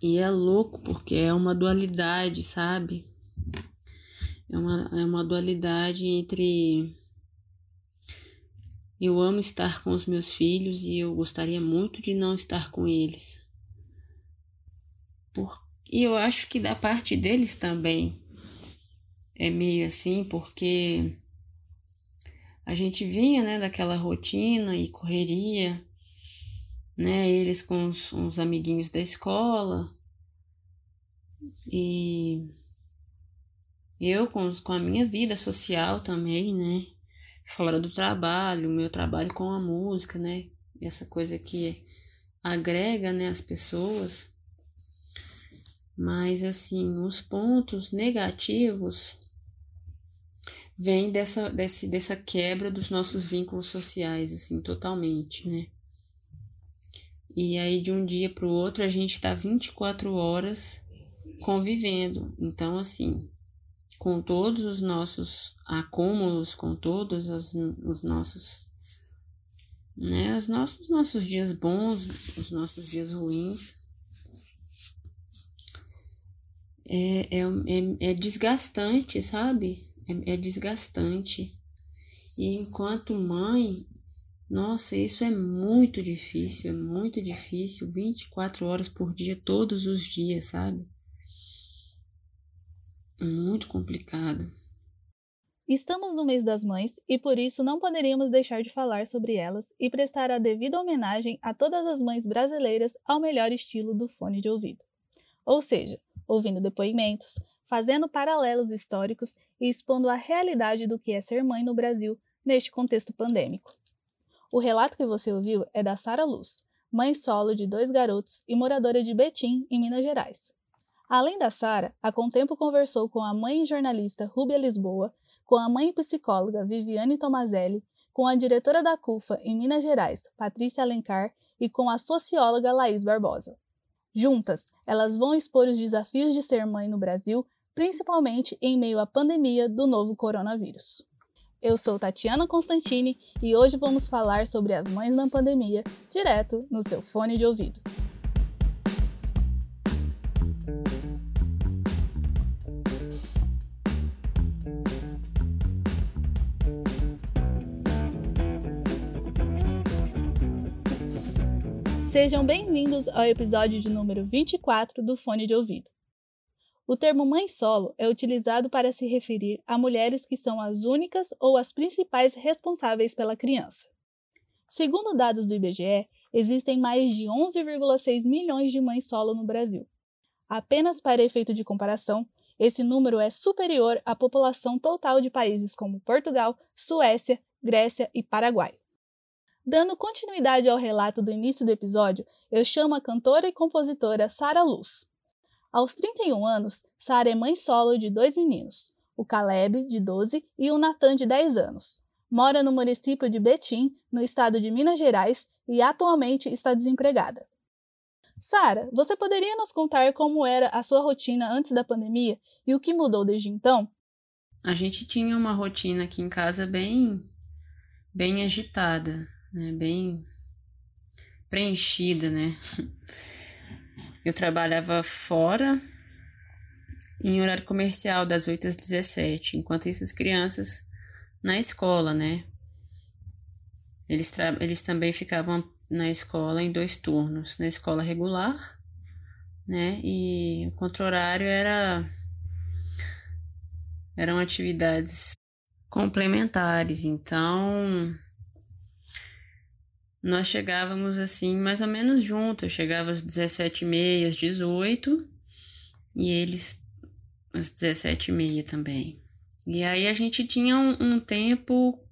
E é louco porque é uma dualidade, sabe? É uma, é uma dualidade entre eu amo estar com os meus filhos e eu gostaria muito de não estar com eles. Por, e eu acho que da parte deles também é meio assim, porque a gente vinha, né, daquela rotina e correria, né, eles com os, os amiguinhos da escola e eu com, com a minha vida social também, né, fora do trabalho, meu trabalho com a música, né, essa coisa que agrega, né, as pessoas. Mas assim, os pontos negativos vem dessa, dessa quebra dos nossos vínculos sociais, assim, totalmente, né? E aí, de um dia para o outro, a gente está 24 horas convivendo. Então, assim, com todos os nossos acúmulos, com todos as, os nossos. Né, os nossos, nossos dias bons, os nossos dias ruins. É, é, é, é desgastante, sabe? é, é desgastante. E enquanto mãe, nossa, isso é muito difícil, é muito difícil, 24 horas por dia, todos os dias, sabe? Muito complicado. Estamos no mês das mães e por isso não poderíamos deixar de falar sobre elas e prestar a devida homenagem a todas as mães brasileiras ao melhor estilo do fone de ouvido. Ou seja, ouvindo depoimentos, fazendo paralelos históricos e expondo a realidade do que é ser mãe no Brasil neste contexto pandêmico. O relato que você ouviu é da Sara Luz, mãe solo de dois garotos e moradora de Betim, em Minas Gerais. Além da Sara, a Contempo conversou com a mãe jornalista Rúbia Lisboa, com a mãe psicóloga Viviane Tomazelli, com a diretora da CUFA em Minas Gerais, Patrícia Alencar, e com a socióloga Laís Barbosa. Juntas, elas vão expor os desafios de ser mãe no Brasil principalmente em meio à pandemia do novo coronavírus. Eu sou Tatiana Constantini e hoje vamos falar sobre as mães na pandemia, direto no seu fone de ouvido. Sejam bem-vindos ao episódio de número 24 do Fone de Ouvido. O termo mãe solo é utilizado para se referir a mulheres que são as únicas ou as principais responsáveis pela criança. Segundo dados do IBGE, existem mais de 11,6 milhões de mães solo no Brasil. Apenas para efeito de comparação, esse número é superior à população total de países como Portugal, Suécia, Grécia e Paraguai. Dando continuidade ao relato do início do episódio, eu chamo a cantora e compositora Sara Luz. Aos 31 anos, Sara é mãe solo de dois meninos, o Caleb, de 12, e o Natan, de 10 anos. Mora no município de Betim, no estado de Minas Gerais, e atualmente está desempregada. Sara, você poderia nos contar como era a sua rotina antes da pandemia e o que mudou desde então? A gente tinha uma rotina aqui em casa bem bem agitada, né? Bem preenchida, né? Eu trabalhava fora em horário comercial das 8 às 17, enquanto essas crianças na escola, né? Eles, eles também ficavam na escola em dois turnos, na escola regular, né? E o contra-horário era eram atividades complementares, então nós chegávamos assim, mais ou menos juntos. Eu chegava às 17h30, às 18 e eles às 17h30 também. E aí a gente tinha um, um tempo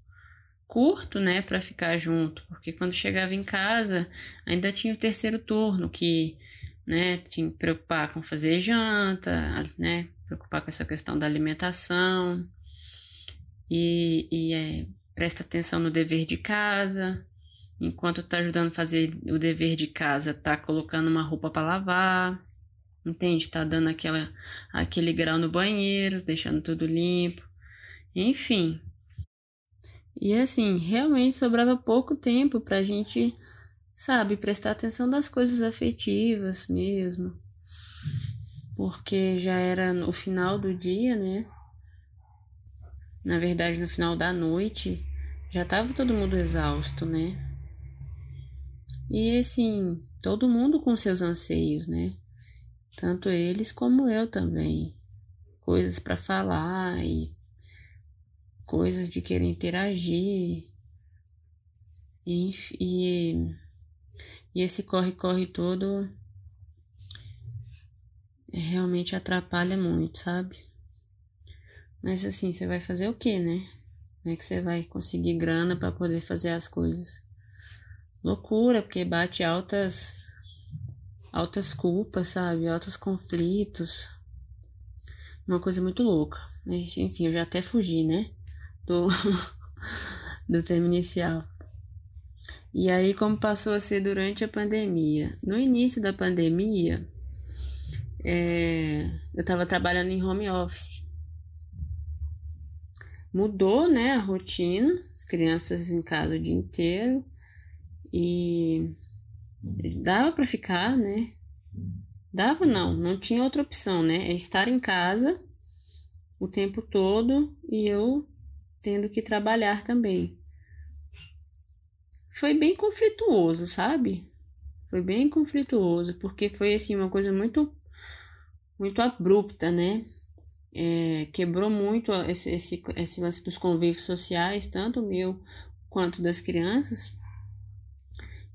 curto, né, para ficar junto, porque quando chegava em casa ainda tinha o terceiro turno que, né, tinha que preocupar com fazer janta, né, preocupar com essa questão da alimentação e, e é, presta atenção no dever de casa, Enquanto tá ajudando a fazer o dever de casa, tá colocando uma roupa para lavar, entende? Tá dando aquela, aquele grau no banheiro, deixando tudo limpo, enfim. E assim, realmente sobrava pouco tempo pra gente, sabe, prestar atenção das coisas afetivas mesmo, porque já era no final do dia, né? Na verdade, no final da noite, já tava todo mundo exausto, né? E assim, todo mundo com seus anseios, né? Tanto eles como eu também. Coisas para falar e coisas de querer interagir. E, e, e esse corre-corre todo realmente atrapalha muito, sabe? Mas assim, você vai fazer o que, né? Como é que você vai conseguir grana para poder fazer as coisas? Loucura, porque bate altas altas culpas, sabe? Altos conflitos. Uma coisa muito louca. Enfim, eu já até fugi, né? Do, do tema inicial. E aí, como passou a ser durante a pandemia? No início da pandemia, é, eu estava trabalhando em home office. Mudou, né, a rotina, as crianças em casa o dia inteiro e dava para ficar, né? Dava não, não tinha outra opção, né? É estar em casa o tempo todo e eu tendo que trabalhar também. Foi bem conflituoso, sabe? Foi bem conflituoso, porque foi assim uma coisa muito muito abrupta, né? É, quebrou muito esse, esse, esse lance dos convívios sociais, tanto meu quanto das crianças.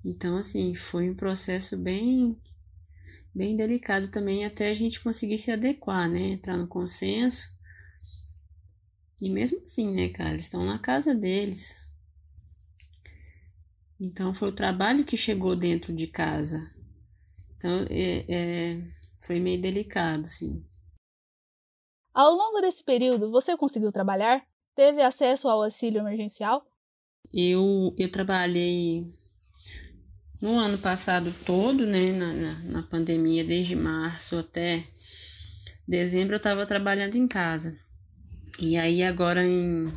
Então, assim, foi um processo bem, bem delicado também até a gente conseguir se adequar, né? Entrar no consenso. E mesmo assim, né, cara, eles estão na casa deles. Então, foi o trabalho que chegou dentro de casa. Então, é, é foi meio delicado, sim. Ao longo desse período, você conseguiu trabalhar? Teve acesso ao auxílio emergencial? Eu, eu trabalhei no ano passado todo, né, na, na, na pandemia, desde março até dezembro, eu estava trabalhando em casa. E aí, agora em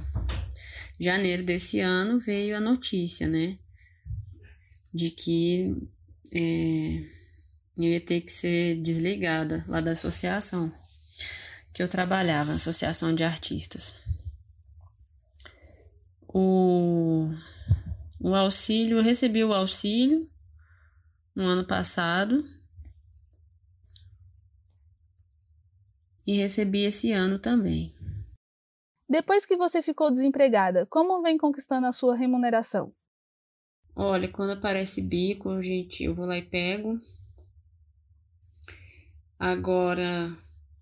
janeiro desse ano, veio a notícia, né, de que. É, eu ia ter que ser desligada lá da associação que eu trabalhava, Associação de Artistas. O, o auxílio, eu recebi o auxílio no ano passado e recebi esse ano também. Depois que você ficou desempregada, como vem conquistando a sua remuneração? Olha, quando aparece bico, gente, eu vou lá e pego Agora,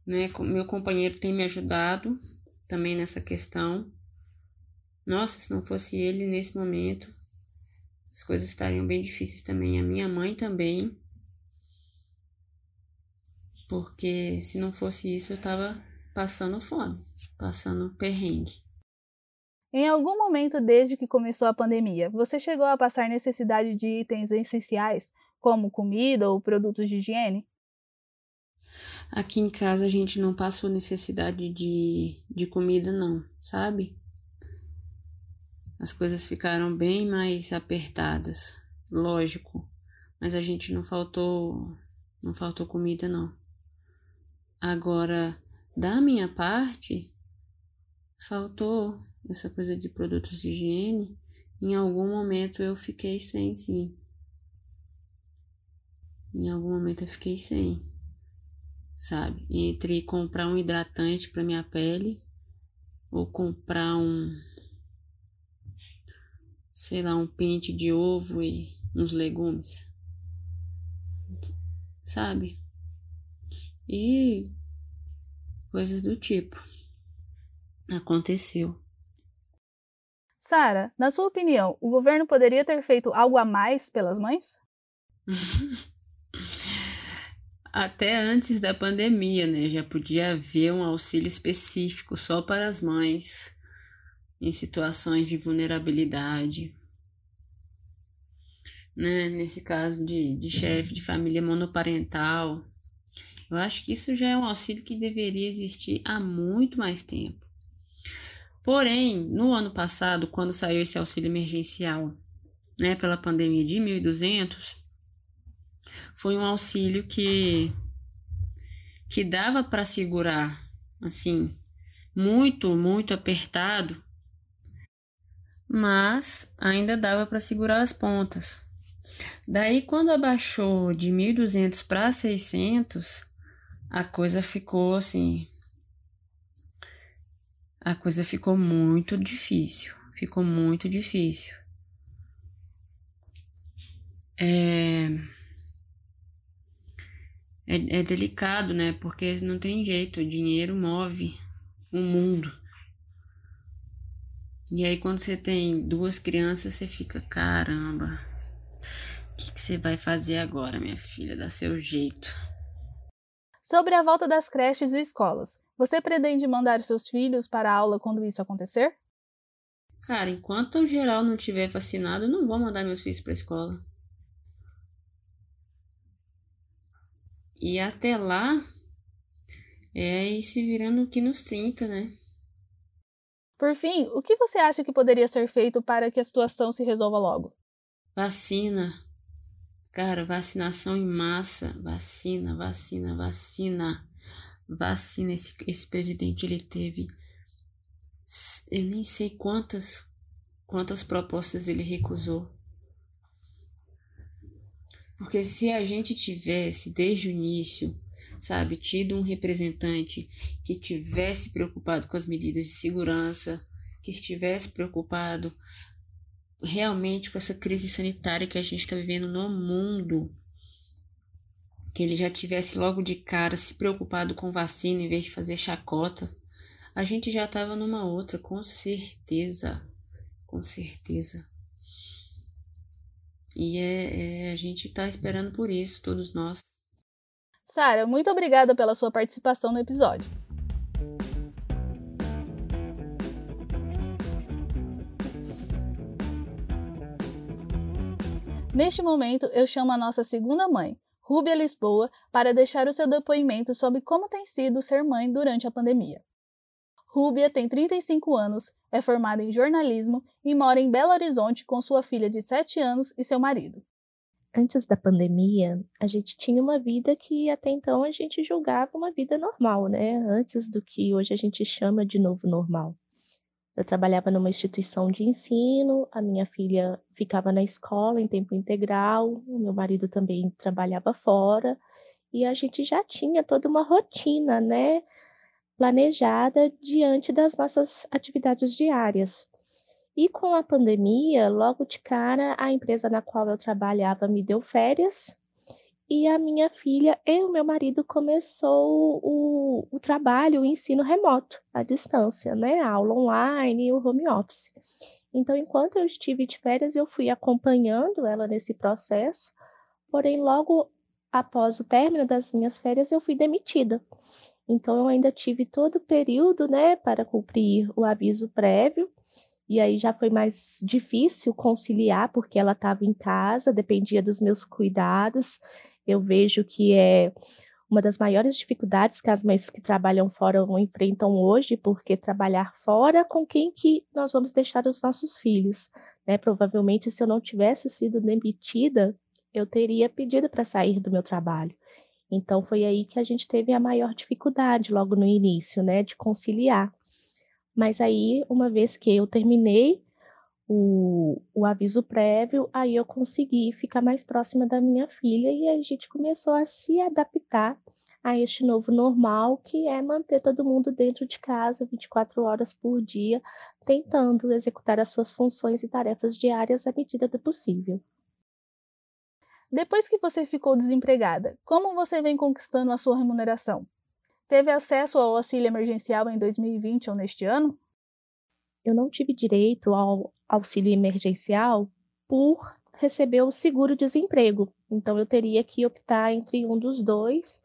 né, meu companheiro tem me ajudado também nessa questão. Nossa, se não fosse ele nesse momento, as coisas estariam bem difíceis também. A minha mãe também. Porque se não fosse isso, eu tava passando fome, passando perrengue. Em algum momento desde que começou a pandemia, você chegou a passar necessidade de itens essenciais, como comida ou produtos de higiene? Aqui em casa a gente não passou necessidade de, de comida, não, sabe? As coisas ficaram bem mais apertadas, lógico, mas a gente não faltou, não faltou comida, não. Agora, da minha parte, faltou essa coisa de produtos de higiene. Em algum momento eu fiquei sem, sim. Em algum momento eu fiquei sem sabe? Entre comprar um hidratante para minha pele ou comprar um sei lá, um pente de ovo e uns legumes. Sabe? E coisas do tipo. Aconteceu. Sara, na sua opinião, o governo poderia ter feito algo a mais pelas mães? até antes da pandemia, né? Já podia haver um auxílio específico só para as mães em situações de vulnerabilidade. Né? Nesse caso de, de chefe de família monoparental. Eu acho que isso já é um auxílio que deveria existir há muito mais tempo. Porém, no ano passado, quando saiu esse auxílio emergencial, né, pela pandemia de 1.200, foi um auxílio que que dava para segurar, assim, muito, muito apertado, mas ainda dava para segurar as pontas. Daí, quando abaixou de 1.200 para 600, a coisa ficou assim. A coisa ficou muito difícil. Ficou muito difícil. É, é, é delicado, né? Porque não tem jeito, o dinheiro move o mundo. E aí, quando você tem duas crianças, você fica: caramba, o que, que você vai fazer agora, minha filha? Dá seu jeito. Sobre a volta das creches e escolas, você pretende mandar seus filhos para a aula quando isso acontecer? Cara, enquanto o geral não tiver vacinado, eu não vou mandar meus filhos para a escola. E até lá, é ir se virando aqui nos 30, né? Por fim, o que você acha que poderia ser feito para que a situação se resolva logo? Vacina. Cara, vacinação em massa. Vacina, vacina, vacina. Vacina. Esse, esse presidente, ele teve. Eu nem sei quantas, quantas propostas ele recusou. Porque se a gente tivesse, desde o início, sabe, tido um representante que tivesse preocupado com as medidas de segurança, que estivesse preocupado realmente com essa crise sanitária que a gente está vivendo no mundo, que ele já tivesse logo de cara se preocupado com vacina em vez de fazer chacota, a gente já estava numa outra, com certeza, com certeza. E é, é a gente está esperando por isso, todos nós. Sara, muito obrigada pela sua participação no episódio. Neste momento, eu chamo a nossa segunda mãe, Rúbia Lisboa, para deixar o seu depoimento sobre como tem sido ser mãe durante a pandemia. Rúbia tem 35 anos, é formada em jornalismo e mora em Belo Horizonte com sua filha de 7 anos e seu marido. Antes da pandemia, a gente tinha uma vida que até então a gente julgava uma vida normal, né? Antes do que hoje a gente chama de novo normal. Eu trabalhava numa instituição de ensino, a minha filha ficava na escola em tempo integral, o meu marido também trabalhava fora, e a gente já tinha toda uma rotina, né? planejada diante das nossas atividades diárias. E com a pandemia, logo de cara, a empresa na qual eu trabalhava me deu férias e a minha filha e o meu marido começou o, o trabalho, o ensino remoto, à distância, né? A aula online o home office. Então, enquanto eu estive de férias, eu fui acompanhando ela nesse processo, porém, logo após o término das minhas férias, eu fui demitida. Então, eu ainda tive todo o período, né, para cumprir o aviso prévio, e aí já foi mais difícil conciliar, porque ela estava em casa, dependia dos meus cuidados. Eu vejo que é uma das maiores dificuldades que as mães que trabalham fora enfrentam hoje, porque trabalhar fora com quem que nós vamos deixar os nossos filhos, né? Provavelmente se eu não tivesse sido demitida, eu teria pedido para sair do meu trabalho. Então foi aí que a gente teve a maior dificuldade logo no início, né, de conciliar. Mas aí, uma vez que eu terminei o, o aviso prévio, aí eu consegui ficar mais próxima da minha filha e a gente começou a se adaptar a este novo normal, que é manter todo mundo dentro de casa 24 horas por dia, tentando executar as suas funções e tarefas diárias à medida do possível. Depois que você ficou desempregada, como você vem conquistando a sua remuneração? Teve acesso ao auxílio emergencial em 2020 ou neste ano? Eu não tive direito ao auxílio emergencial por receber o seguro-desemprego. Então, eu teria que optar entre um dos dois.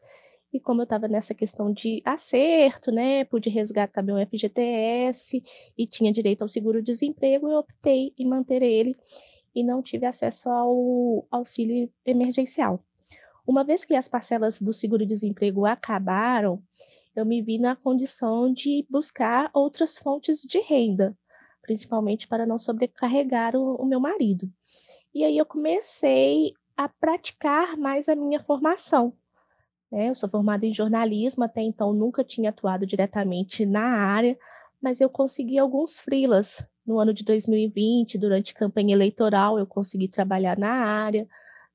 E como eu estava nessa questão de acerto, né, pude resgatar meu FGTS e tinha direito ao seguro-desemprego, eu optei em manter ele e não tive acesso ao auxílio emergencial. Uma vez que as parcelas do seguro-desemprego acabaram, eu me vi na condição de buscar outras fontes de renda, principalmente para não sobrecarregar o, o meu marido. E aí eu comecei a praticar mais a minha formação, Né? Eu sou formada em jornalismo, até então nunca tinha atuado diretamente na área, mas eu consegui alguns freelas no ano de 2020, durante campanha eleitoral, eu consegui trabalhar na área.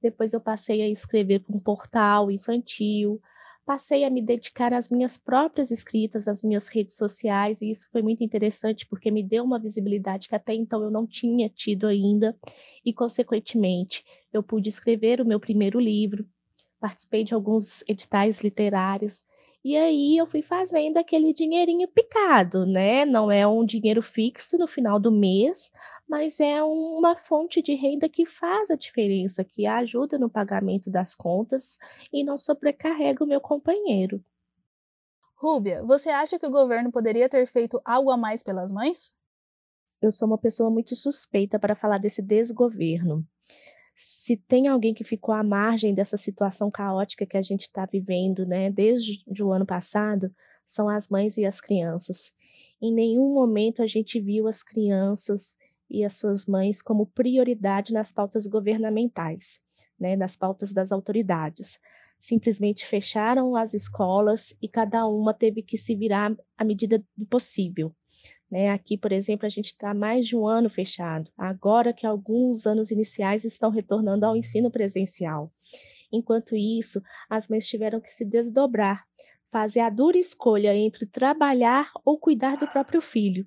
Depois eu passei a escrever para um portal infantil, passei a me dedicar às minhas próprias escritas, às minhas redes sociais, e isso foi muito interessante porque me deu uma visibilidade que até então eu não tinha tido ainda, e consequentemente eu pude escrever o meu primeiro livro, participei de alguns editais literários, e aí eu fui fazendo aquele dinheirinho picado, né? Não é um dinheiro fixo no final do mês, mas é uma fonte de renda que faz a diferença, que ajuda no pagamento das contas e não sobrecarrega o meu companheiro. Rúbia, você acha que o governo poderia ter feito algo a mais pelas mães? Eu sou uma pessoa muito suspeita para falar desse desgoverno se tem alguém que ficou à margem dessa situação caótica que a gente está vivendo, né, desde o ano passado, são as mães e as crianças. Em nenhum momento a gente viu as crianças e as suas mães como prioridade nas pautas governamentais, né, nas pautas das autoridades. Simplesmente fecharam as escolas e cada uma teve que se virar à medida do possível. Né? Aqui, por exemplo, a gente está mais de um ano fechado, agora que alguns anos iniciais estão retornando ao ensino presencial. Enquanto isso, as mães tiveram que se desdobrar, fazer a dura escolha entre trabalhar ou cuidar do próprio filho.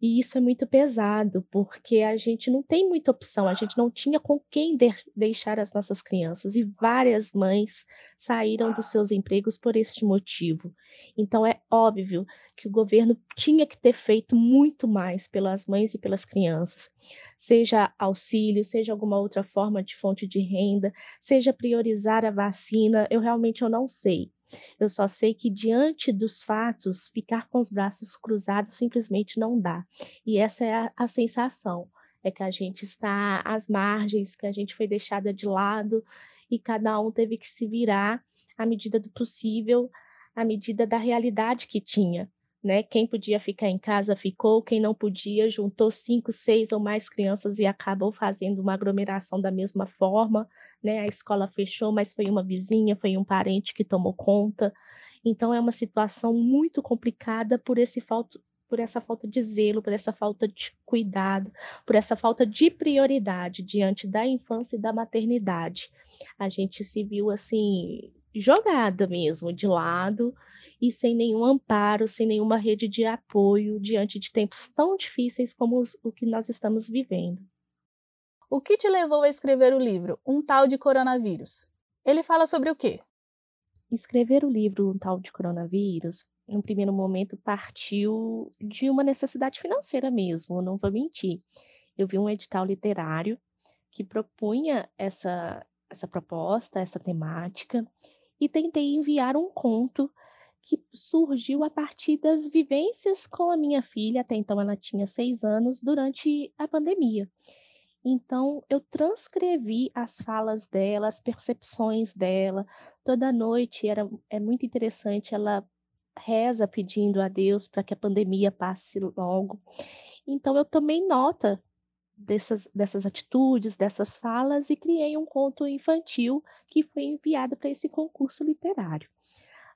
E isso é muito pesado, porque a gente não tem muita opção, a gente não tinha com quem de deixar as nossas crianças, e várias mães saíram dos seus empregos por este motivo. Então é óbvio que o governo tinha que ter feito muito mais pelas mães e pelas crianças, seja auxílio, seja alguma outra forma de fonte de renda, seja priorizar a vacina, eu realmente eu não sei. Eu só sei que diante dos fatos, ficar com os braços cruzados simplesmente não dá. E essa é a, a sensação, é que a gente está às margens, que a gente foi deixada de lado e cada um teve que se virar à medida do possível, à medida da realidade que tinha né? Quem podia ficar em casa ficou, quem não podia juntou cinco, seis ou mais crianças e acabou fazendo uma aglomeração da mesma forma, né? A escola fechou, mas foi uma vizinha, foi um parente que tomou conta. Então é uma situação muito complicada por esse falta por essa falta de zelo, por essa falta de cuidado, por essa falta de prioridade diante da infância e da maternidade. A gente se viu assim jogada mesmo de lado e sem nenhum amparo, sem nenhuma rede de apoio diante de tempos tão difíceis como os, o que nós estamos vivendo. O que te levou a escrever o livro Um Tal de Coronavírus? Ele fala sobre o quê? Escrever o livro Um Tal de Coronavírus, no primeiro momento, partiu de uma necessidade financeira mesmo, não vou mentir. Eu vi um edital literário que propunha essa, essa proposta, essa temática, e tentei enviar um conto que surgiu a partir das vivências com a minha filha, até então ela tinha seis anos, durante a pandemia. Então, eu transcrevi as falas dela, as percepções dela. Toda noite era, é muito interessante, ela reza pedindo a Deus para que a pandemia passe logo. Então, eu tomei nota dessas, dessas atitudes, dessas falas e criei um conto infantil que foi enviado para esse concurso literário.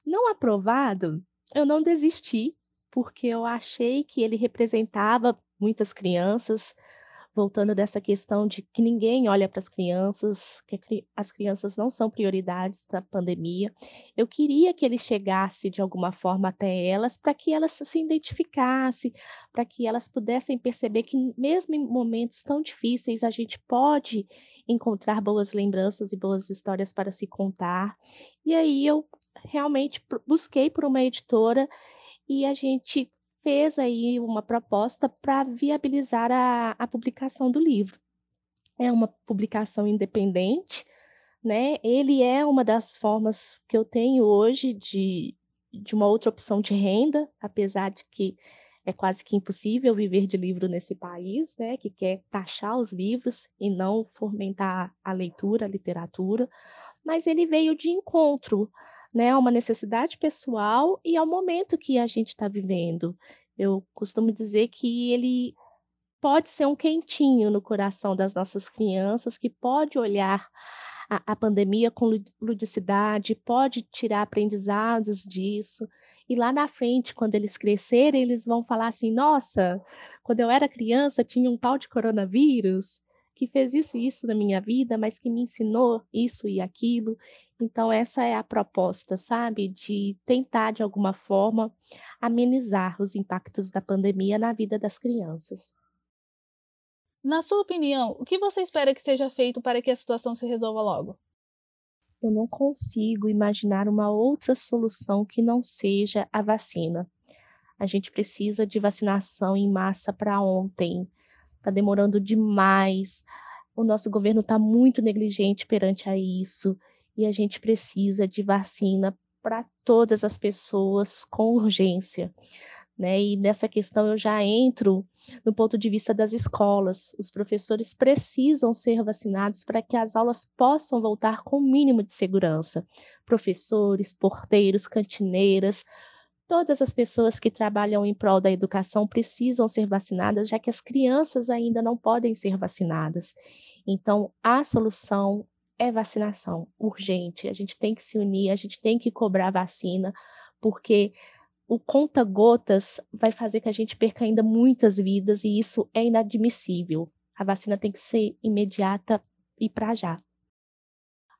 Não aprovado, eu não desisti, porque eu achei que ele representava muitas crianças, voltando dessa questão de que ninguém olha para as crianças, que as crianças não são prioridades da pandemia. Eu queria que ele chegasse de alguma forma até elas, para que elas se identificassem, para que elas pudessem perceber que, mesmo em momentos tão difíceis, a gente pode encontrar boas lembranças e boas histórias para se contar. E aí eu realmente busquei por uma editora e a gente fez aí uma proposta para viabilizar a, a publicação do livro. É uma publicação independente, né? Ele é uma das formas que eu tenho hoje de, de uma outra opção de renda, apesar de que é quase que impossível viver de livro nesse país, né, que quer taxar os livros e não fomentar a leitura, a literatura, mas ele veio de encontro né, a uma necessidade pessoal e ao momento que a gente está vivendo. Eu costumo dizer que ele pode ser um quentinho no coração das nossas crianças, que pode olhar a, a pandemia com ludicidade, pode tirar aprendizados disso. E lá na frente, quando eles crescerem, eles vão falar assim: nossa, quando eu era criança tinha um tal de coronavírus que fez isso e isso na minha vida, mas que me ensinou isso e aquilo. Então, essa é a proposta, sabe? De tentar, de alguma forma, amenizar os impactos da pandemia na vida das crianças. Na sua opinião, o que você espera que seja feito para que a situação se resolva logo? Eu não consigo imaginar uma outra solução que não seja a vacina. A gente precisa de vacinação em massa para ontem está demorando demais, o nosso governo está muito negligente perante a isso, e a gente precisa de vacina para todas as pessoas com urgência. Né? E nessa questão eu já entro no ponto de vista das escolas. Os professores precisam ser vacinados para que as aulas possam voltar com o mínimo de segurança. Professores, porteiros, cantineiras, Todas as pessoas que trabalham em prol da educação precisam ser vacinadas, já que as crianças ainda não podem ser vacinadas. Então, a solução é vacinação urgente. A gente tem que se unir, a gente tem que cobrar vacina, porque o conta-gotas vai fazer que a gente perca ainda muitas vidas e isso é inadmissível. A vacina tem que ser imediata e para já.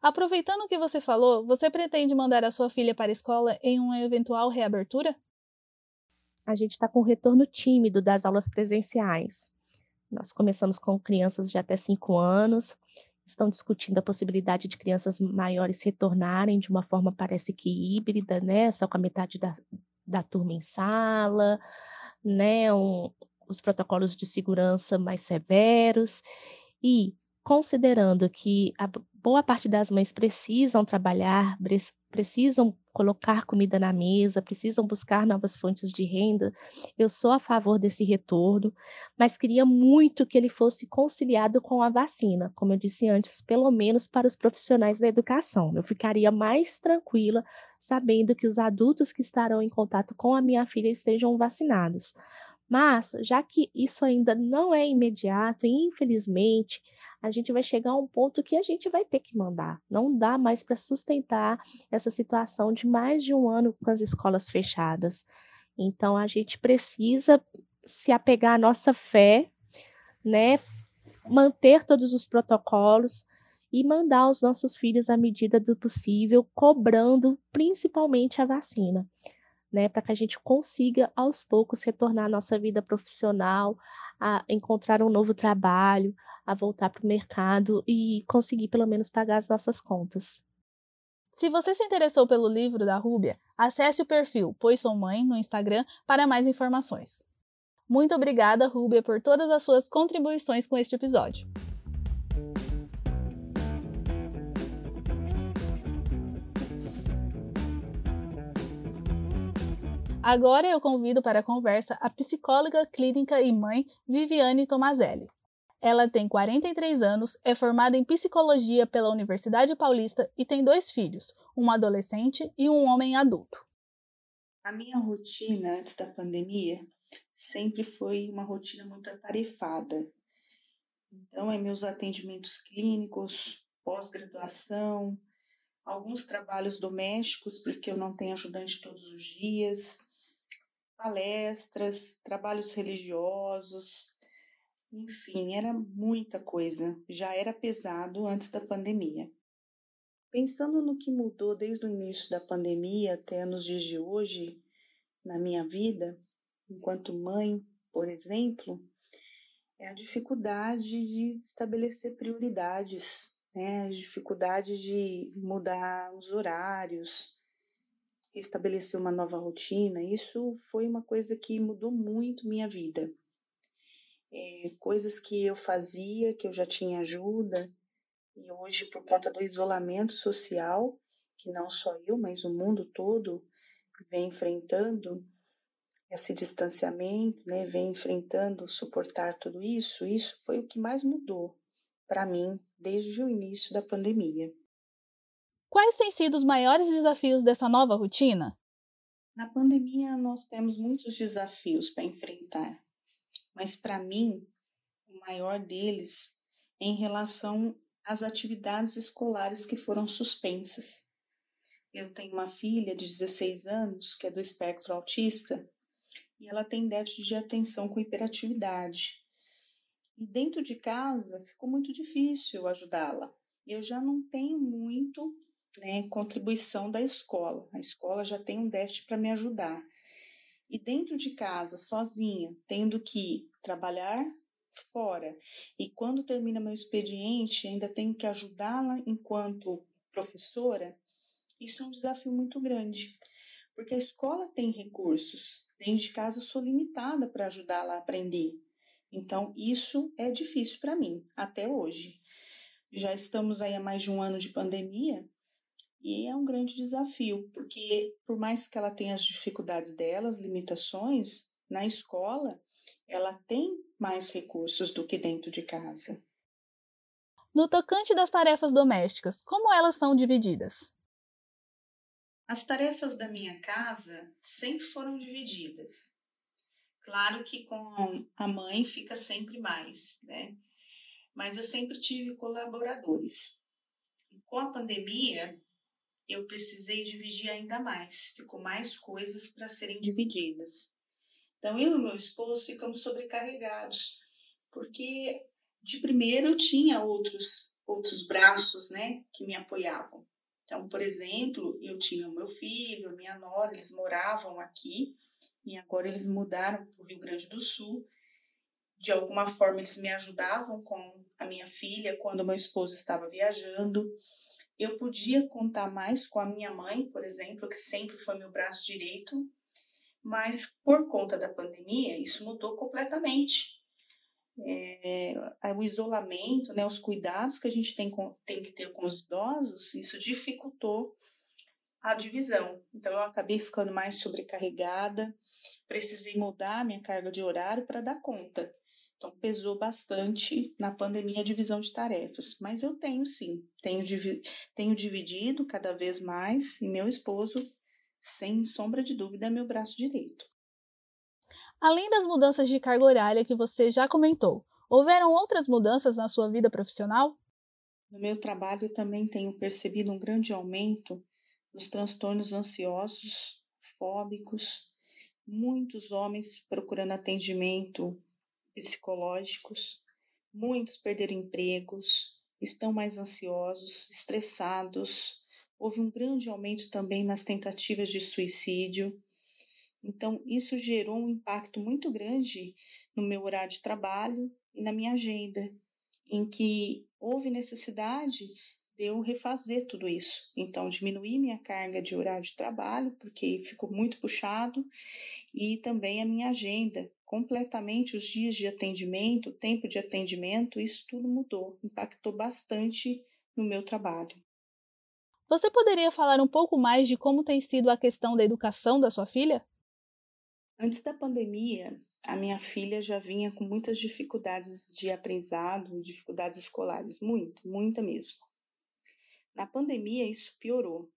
Aproveitando o que você falou, você pretende mandar a sua filha para a escola em uma eventual reabertura? A gente está com um retorno tímido das aulas presenciais. Nós começamos com crianças de até 5 anos, estão discutindo a possibilidade de crianças maiores retornarem de uma forma, parece que híbrida, né? Só com a metade da, da turma em sala, né? Um, os protocolos de segurança mais severos. E considerando que a boa parte das mães precisam trabalhar, precisam colocar comida na mesa, precisam buscar novas fontes de renda, eu sou a favor desse retorno, mas queria muito que ele fosse conciliado com a vacina, como eu disse antes, pelo menos para os profissionais da educação. Eu ficaria mais tranquila sabendo que os adultos que estarão em contato com a minha filha estejam vacinados. Mas, já que isso ainda não é imediato, e infelizmente, a gente vai chegar a um ponto que a gente vai ter que mandar. Não dá mais para sustentar essa situação de mais de um ano com as escolas fechadas. Então a gente precisa se apegar à nossa fé, né? Manter todos os protocolos e mandar os nossos filhos à medida do possível, cobrando principalmente a vacina. Né, para que a gente consiga aos poucos retornar à nossa vida profissional, a encontrar um novo trabalho, a voltar para o mercado e conseguir pelo menos pagar as nossas contas. Se você se interessou pelo livro da Rúbia, acesse o perfil Pois Sou Mãe no Instagram para mais informações. Muito obrigada, Rúbia, por todas as suas contribuições com este episódio. Agora eu convido para a conversa a psicóloga clínica e mãe Viviane Tomazelli. Ela tem 43 anos, é formada em psicologia pela Universidade Paulista e tem dois filhos, uma adolescente e um homem adulto. A minha rotina antes da pandemia sempre foi uma rotina muito atarefada. Então, é meus atendimentos clínicos, pós-graduação, alguns trabalhos domésticos, porque eu não tenho ajudante todos os dias, palestras, trabalhos religiosos, enfim, era muita coisa, já era pesado antes da pandemia. Pensando no que mudou desde o início da pandemia até nos dias de hoje, na minha vida, enquanto mãe, por exemplo, é a dificuldade de estabelecer prioridades, né? a dificuldade de mudar os horários, estabelecer uma nova rotina. Isso foi uma coisa que mudou muito minha vida é, coisas que eu fazia, que eu já tinha ajuda, e hoje, por conta do isolamento social, que não só eu, mas o mundo todo vem enfrentando esse distanciamento, né, vem enfrentando suportar tudo isso, isso foi o que mais mudou para mim desde o início da pandemia. Quais têm sido os maiores desafios dessa nova rotina? Na pandemia, nós temos muitos desafios para enfrentar. Mas para mim, o maior deles é em relação as atividades escolares que foram suspensas. Eu tenho uma filha de 16 anos que é do espectro autista e ela tem déficit de atenção com hiperatividade. E dentro de casa ficou muito difícil ajudá-la. Eu já não tenho muito né, contribuição da escola. A escola já tem um déficit para me ajudar. E dentro de casa, sozinha, tendo que trabalhar fora, e quando termina meu expediente, ainda tenho que ajudá-la enquanto professora, isso é um desafio muito grande, porque a escola tem recursos, dentro de casa eu sou limitada para ajudá-la a aprender. Então, isso é difícil para mim, até hoje. Já estamos aí há mais de um ano de pandemia e é um grande desafio, porque por mais que ela tenha as dificuldades dela, as limitações, na escola ela tem mais recursos do que dentro de casa. No tocante das tarefas domésticas, como elas são divididas? As tarefas da minha casa sempre foram divididas. Claro que com a mãe fica sempre mais, né? Mas eu sempre tive colaboradores. Com a pandemia, eu precisei dividir ainda mais. Ficou mais coisas para serem divididas. Então, eu e meu esposo ficamos sobrecarregados, porque de primeiro eu tinha outros outros braços, né, que me apoiavam. Então, por exemplo, eu tinha o meu filho, minha nora, eles moravam aqui e agora eles mudaram para o Rio Grande do Sul. De alguma forma, eles me ajudavam com a minha filha quando meu esposo estava viajando. Eu podia contar mais com a minha mãe, por exemplo, que sempre foi meu braço direito, mas por conta da pandemia, isso mudou completamente é, o isolamento, né, os cuidados que a gente tem, com, tem que ter com os idosos, isso dificultou a divisão. Então, eu acabei ficando mais sobrecarregada, precisei mudar minha carga de horário para dar conta. Então, pesou bastante na pandemia a divisão de tarefas. Mas eu tenho sim, tenho, tenho dividido cada vez mais, e meu esposo, sem sombra de dúvida, é meu braço direito. Além das mudanças de carga horária que você já comentou, houveram outras mudanças na sua vida profissional? No meu trabalho, eu também tenho percebido um grande aumento dos transtornos ansiosos, fóbicos, muitos homens procurando atendimento psicológicos, muitos perderam empregos, estão mais ansiosos, estressados. Houve um grande aumento também nas tentativas de suicídio. Então, isso gerou um impacto muito grande no meu horário de trabalho e na minha agenda, em que houve necessidade de eu refazer tudo isso. Então, diminuir minha carga de horário de trabalho, porque ficou muito puxado, e também a minha agenda. Completamente os dias de atendimento, o tempo de atendimento, isso tudo mudou, impactou bastante no meu trabalho. Você poderia falar um pouco mais de como tem sido a questão da educação da sua filha? Antes da pandemia, a minha filha já vinha com muitas dificuldades de aprendizado, dificuldades escolares, muita, muita mesmo. Na pandemia, isso piorou.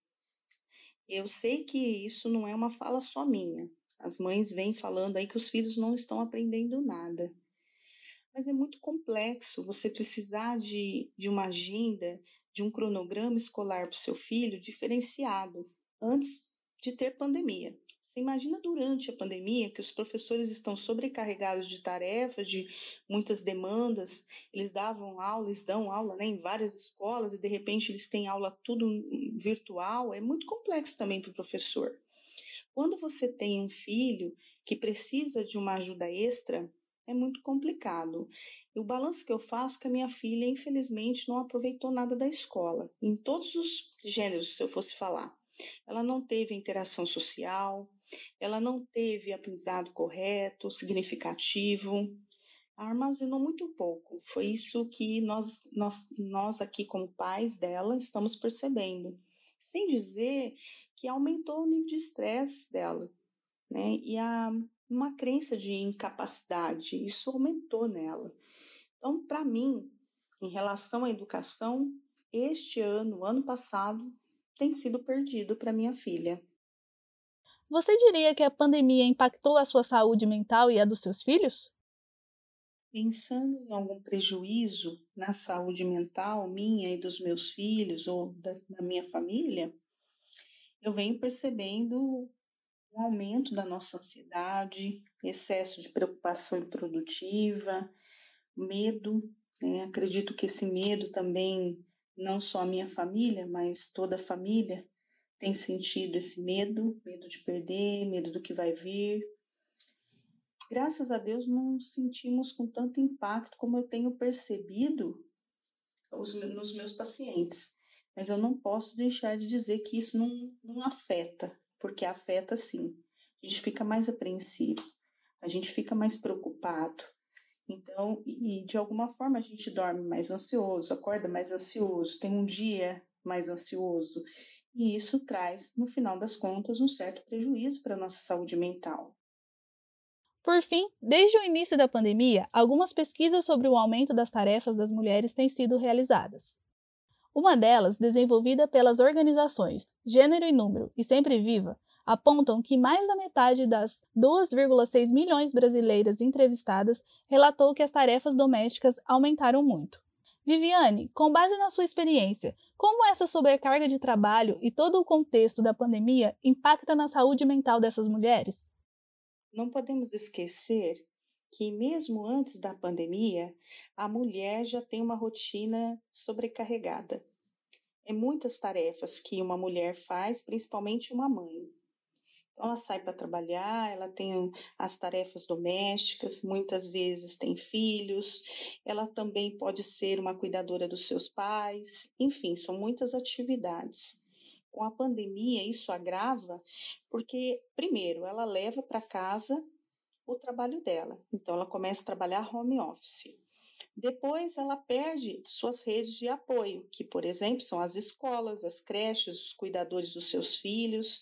Eu sei que isso não é uma fala só minha. As mães vêm falando aí que os filhos não estão aprendendo nada. Mas é muito complexo você precisar de, de uma agenda, de um cronograma escolar para o seu filho diferenciado antes de ter pandemia. Você imagina durante a pandemia que os professores estão sobrecarregados de tarefas, de muitas demandas, eles davam aula, eles dão aula né, em várias escolas e de repente eles têm aula tudo virtual, é muito complexo também para o professor. Quando você tem um filho que precisa de uma ajuda extra, é muito complicado. E o balanço que eu faço é que a minha filha, infelizmente, não aproveitou nada da escola, em todos os gêneros, se eu fosse falar. Ela não teve interação social, ela não teve aprendizado correto, significativo, armazenou muito pouco. Foi isso que nós, nós, nós aqui, como pais dela, estamos percebendo. Sem dizer que aumentou o nível de estresse dela, né? E a, uma crença de incapacidade, isso aumentou nela. Então, para mim, em relação à educação, este ano, ano passado, tem sido perdido para minha filha. Você diria que a pandemia impactou a sua saúde mental e a dos seus filhos? Pensando em algum prejuízo na saúde mental minha e dos meus filhos ou da, da minha família, eu venho percebendo um aumento da nossa ansiedade, excesso de preocupação improdutiva, medo. Né? Acredito que esse medo também, não só a minha família, mas toda a família tem sentido esse medo, medo de perder, medo do que vai vir. Graças a Deus não sentimos com tanto impacto como eu tenho percebido os, nos meus pacientes. Mas eu não posso deixar de dizer que isso não, não afeta porque afeta sim. A gente fica mais apreensivo, a gente fica mais preocupado. Então, e de alguma forma a gente dorme mais ansioso, acorda mais ansioso, tem um dia mais ansioso, e isso traz, no final das contas, um certo prejuízo para a nossa saúde mental. Por fim, desde o início da pandemia, algumas pesquisas sobre o aumento das tarefas das mulheres têm sido realizadas. Uma delas, desenvolvida pelas organizações Gênero e Número e Sempre Viva, apontam que mais da metade das 2,6 milhões brasileiras entrevistadas relatou que as tarefas domésticas aumentaram muito. Viviane, com base na sua experiência, como essa sobrecarga de trabalho e todo o contexto da pandemia impacta na saúde mental dessas mulheres? Não podemos esquecer que, mesmo antes da pandemia, a mulher já tem uma rotina sobrecarregada. É muitas tarefas que uma mulher faz, principalmente uma mãe. Então, ela sai para trabalhar, ela tem as tarefas domésticas, muitas vezes tem filhos, ela também pode ser uma cuidadora dos seus pais, enfim, são muitas atividades. Com a pandemia, isso agrava, porque, primeiro, ela leva para casa o trabalho dela. Então, ela começa a trabalhar home office. Depois, ela perde suas redes de apoio, que, por exemplo, são as escolas, as creches, os cuidadores dos seus filhos,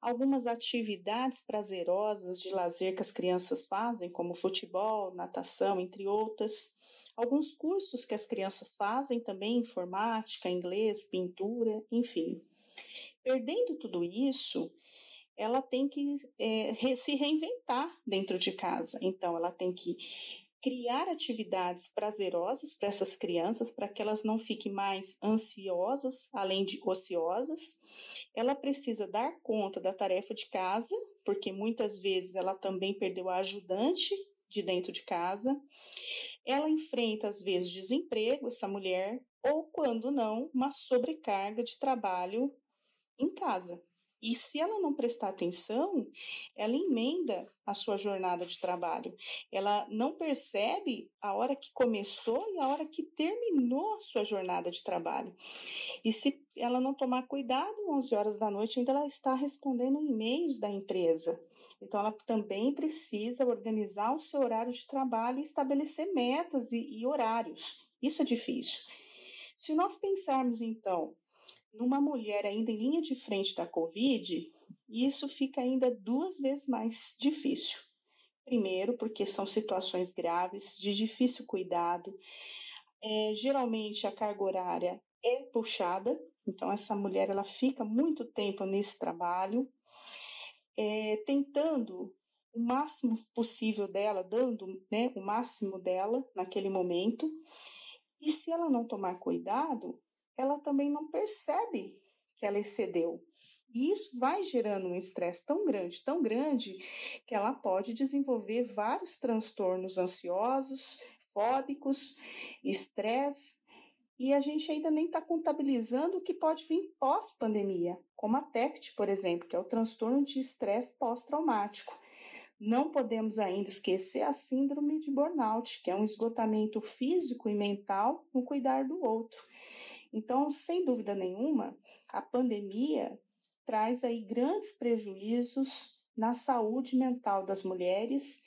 algumas atividades prazerosas de lazer que as crianças fazem, como futebol, natação, entre outras. Alguns cursos que as crianças fazem também, informática, inglês, pintura, enfim. Perdendo tudo isso, ela tem que é, se reinventar dentro de casa. Então, ela tem que criar atividades prazerosas para essas crianças, para que elas não fiquem mais ansiosas, além de ociosas. Ela precisa dar conta da tarefa de casa, porque muitas vezes ela também perdeu a ajudante de dentro de casa. Ela enfrenta, às vezes, desemprego, essa mulher, ou, quando não, uma sobrecarga de trabalho em casa. E se ela não prestar atenção, ela emenda a sua jornada de trabalho. Ela não percebe a hora que começou e a hora que terminou a sua jornada de trabalho. E se ela não tomar cuidado, 11 horas da noite ainda ela está respondendo e-mails da empresa. Então, ela também precisa organizar o seu horário de trabalho e estabelecer metas e, e horários. Isso é difícil. Se nós pensarmos, então, numa mulher ainda em linha de frente da Covid, isso fica ainda duas vezes mais difícil. Primeiro, porque são situações graves, de difícil cuidado. É, geralmente a carga horária é puxada, então essa mulher ela fica muito tempo nesse trabalho, é, tentando o máximo possível dela, dando né, o máximo dela naquele momento. E se ela não tomar cuidado, ela também não percebe que ela excedeu. E isso vai gerando um estresse tão grande, tão grande, que ela pode desenvolver vários transtornos ansiosos, fóbicos, estresse, e a gente ainda nem está contabilizando o que pode vir pós-pandemia, como a TECT, por exemplo, que é o transtorno de estresse pós-traumático. Não podemos ainda esquecer a síndrome de burnout, que é um esgotamento físico e mental no cuidar do outro. Então, sem dúvida nenhuma, a pandemia traz aí grandes prejuízos na saúde mental das mulheres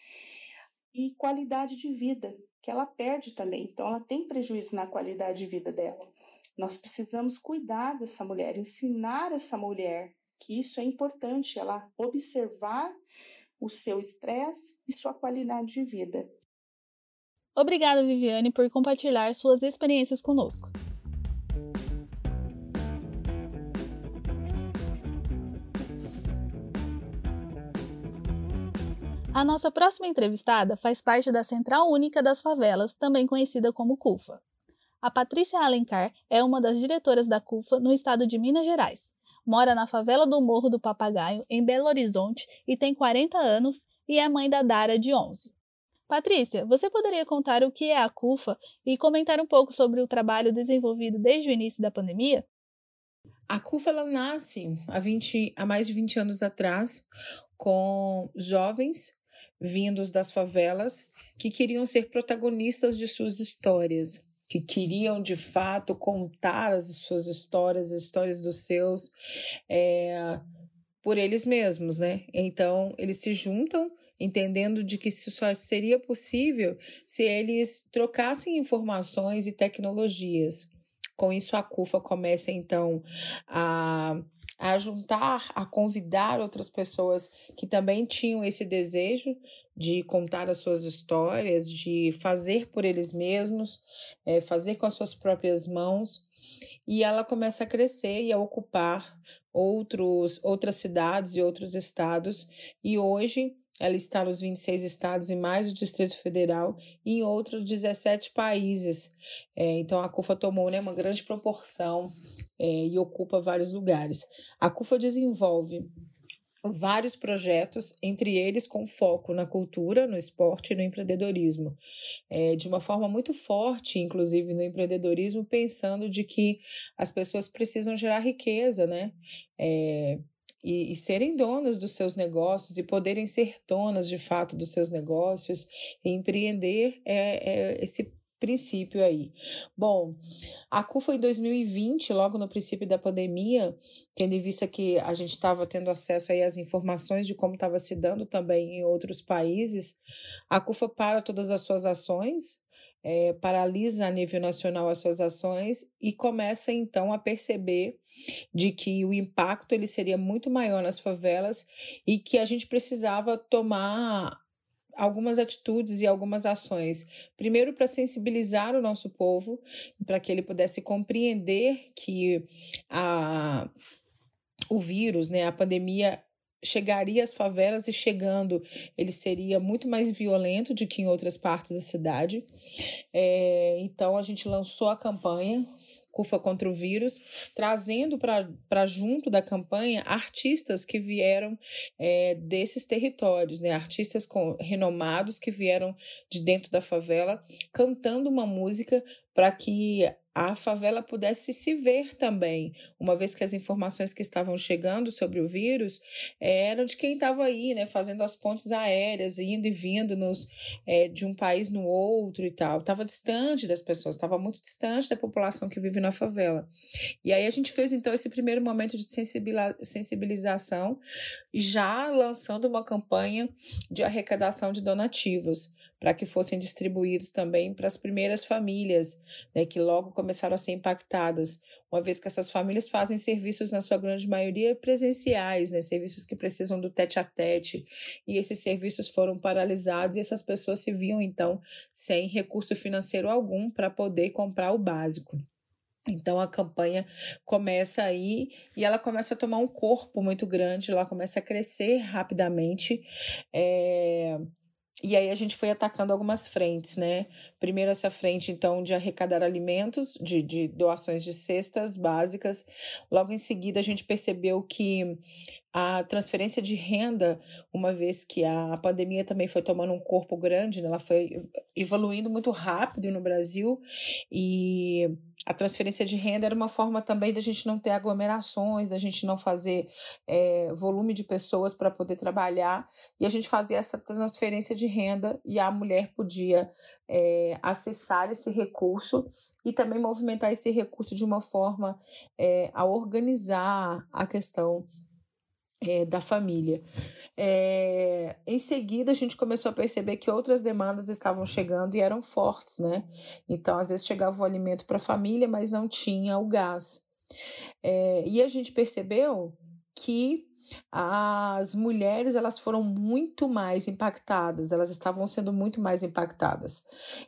e qualidade de vida, que ela perde também. Então, ela tem prejuízo na qualidade de vida dela. Nós precisamos cuidar dessa mulher, ensinar essa mulher que isso é importante, ela observar o seu estresse e sua qualidade de vida. Obrigada, Viviane, por compartilhar suas experiências conosco. A nossa próxima entrevistada faz parte da Central Única das Favelas, também conhecida como CUFA. A Patrícia Alencar é uma das diretoras da CUFA no estado de Minas Gerais. Mora na favela do Morro do Papagaio, em Belo Horizonte, e tem 40 anos e é mãe da Dara, de 11. Patrícia, você poderia contar o que é a CUFA e comentar um pouco sobre o trabalho desenvolvido desde o início da pandemia? A CUFA ela nasce há, 20, há mais de 20 anos atrás com jovens vindos das favelas que queriam ser protagonistas de suas histórias, que queriam de fato contar as suas histórias, as histórias dos seus, é, por eles mesmos, né? Então eles se juntam entendendo de que isso só seria possível se eles trocassem informações e tecnologias. Com isso, a CUFA começa então a, a juntar, a convidar outras pessoas que também tinham esse desejo de contar as suas histórias, de fazer por eles mesmos, é, fazer com as suas próprias mãos. E ela começa a crescer e a ocupar outros, outras cidades e outros estados. E hoje ela está nos 26 estados e mais o Distrito Federal e em outros 17 países. É, então, a CUFA tomou né, uma grande proporção é, e ocupa vários lugares. A CUFA desenvolve vários projetos, entre eles com foco na cultura, no esporte e no empreendedorismo. É, de uma forma muito forte, inclusive no empreendedorismo, pensando de que as pessoas precisam gerar riqueza, né? É, e, e, serem donas dos seus negócios e poderem ser donas de fato dos seus negócios e empreender é, é esse princípio aí. Bom, a CUFA em 2020, logo no princípio da pandemia, tendo em vista que a gente estava tendo acesso aí às informações de como estava se dando também em outros países, a CUFA para todas as suas ações, é, paralisa a nível nacional as suas ações e começa então a perceber de que o impacto ele seria muito maior nas favelas e que a gente precisava tomar algumas atitudes e algumas ações. Primeiro, para sensibilizar o nosso povo, para que ele pudesse compreender que a, o vírus, né, a pandemia chegaria às favelas e chegando ele seria muito mais violento do que em outras partes da cidade. É, então a gente lançou a campanha CUFA contra o vírus, trazendo para junto da campanha artistas que vieram é, desses territórios, né? artistas com, renomados que vieram de dentro da favela, cantando uma música para que a favela pudesse se ver também, uma vez que as informações que estavam chegando sobre o vírus eram de quem estava aí, né, fazendo as pontes aéreas, indo e vindo nos, é, de um país no outro e tal. Estava distante das pessoas, estava muito distante da população que vive na favela. E aí a gente fez então esse primeiro momento de sensibilização, já lançando uma campanha de arrecadação de donativos para que fossem distribuídos também para as primeiras famílias, né, que logo começaram a ser impactadas, uma vez que essas famílias fazem serviços, na sua grande maioria, presenciais, né, serviços que precisam do tete a tete, e esses serviços foram paralisados e essas pessoas se viam, então, sem recurso financeiro algum para poder comprar o básico. Então a campanha começa aí e ela começa a tomar um corpo muito grande, ela começa a crescer rapidamente. É, e aí a gente foi atacando algumas frentes, né? Primeiro essa frente, então, de arrecadar alimentos, de, de doações de cestas básicas. Logo em seguida, a gente percebeu que a transferência de renda, uma vez que a pandemia também foi tomando um corpo grande, né? ela foi evoluindo muito rápido no Brasil e a transferência de renda era uma forma também da gente não ter aglomerações, da gente não fazer é, volume de pessoas para poder trabalhar, e a gente fazia essa transferência de renda e a mulher podia é, acessar esse recurso e também movimentar esse recurso de uma forma é, a organizar a questão é, da família. É, em seguida, a gente começou a perceber que outras demandas estavam chegando e eram fortes, né? Então, às vezes chegava o alimento para a família, mas não tinha o gás. É, e a gente percebeu que as mulheres elas foram muito mais impactadas, elas estavam sendo muito mais impactadas.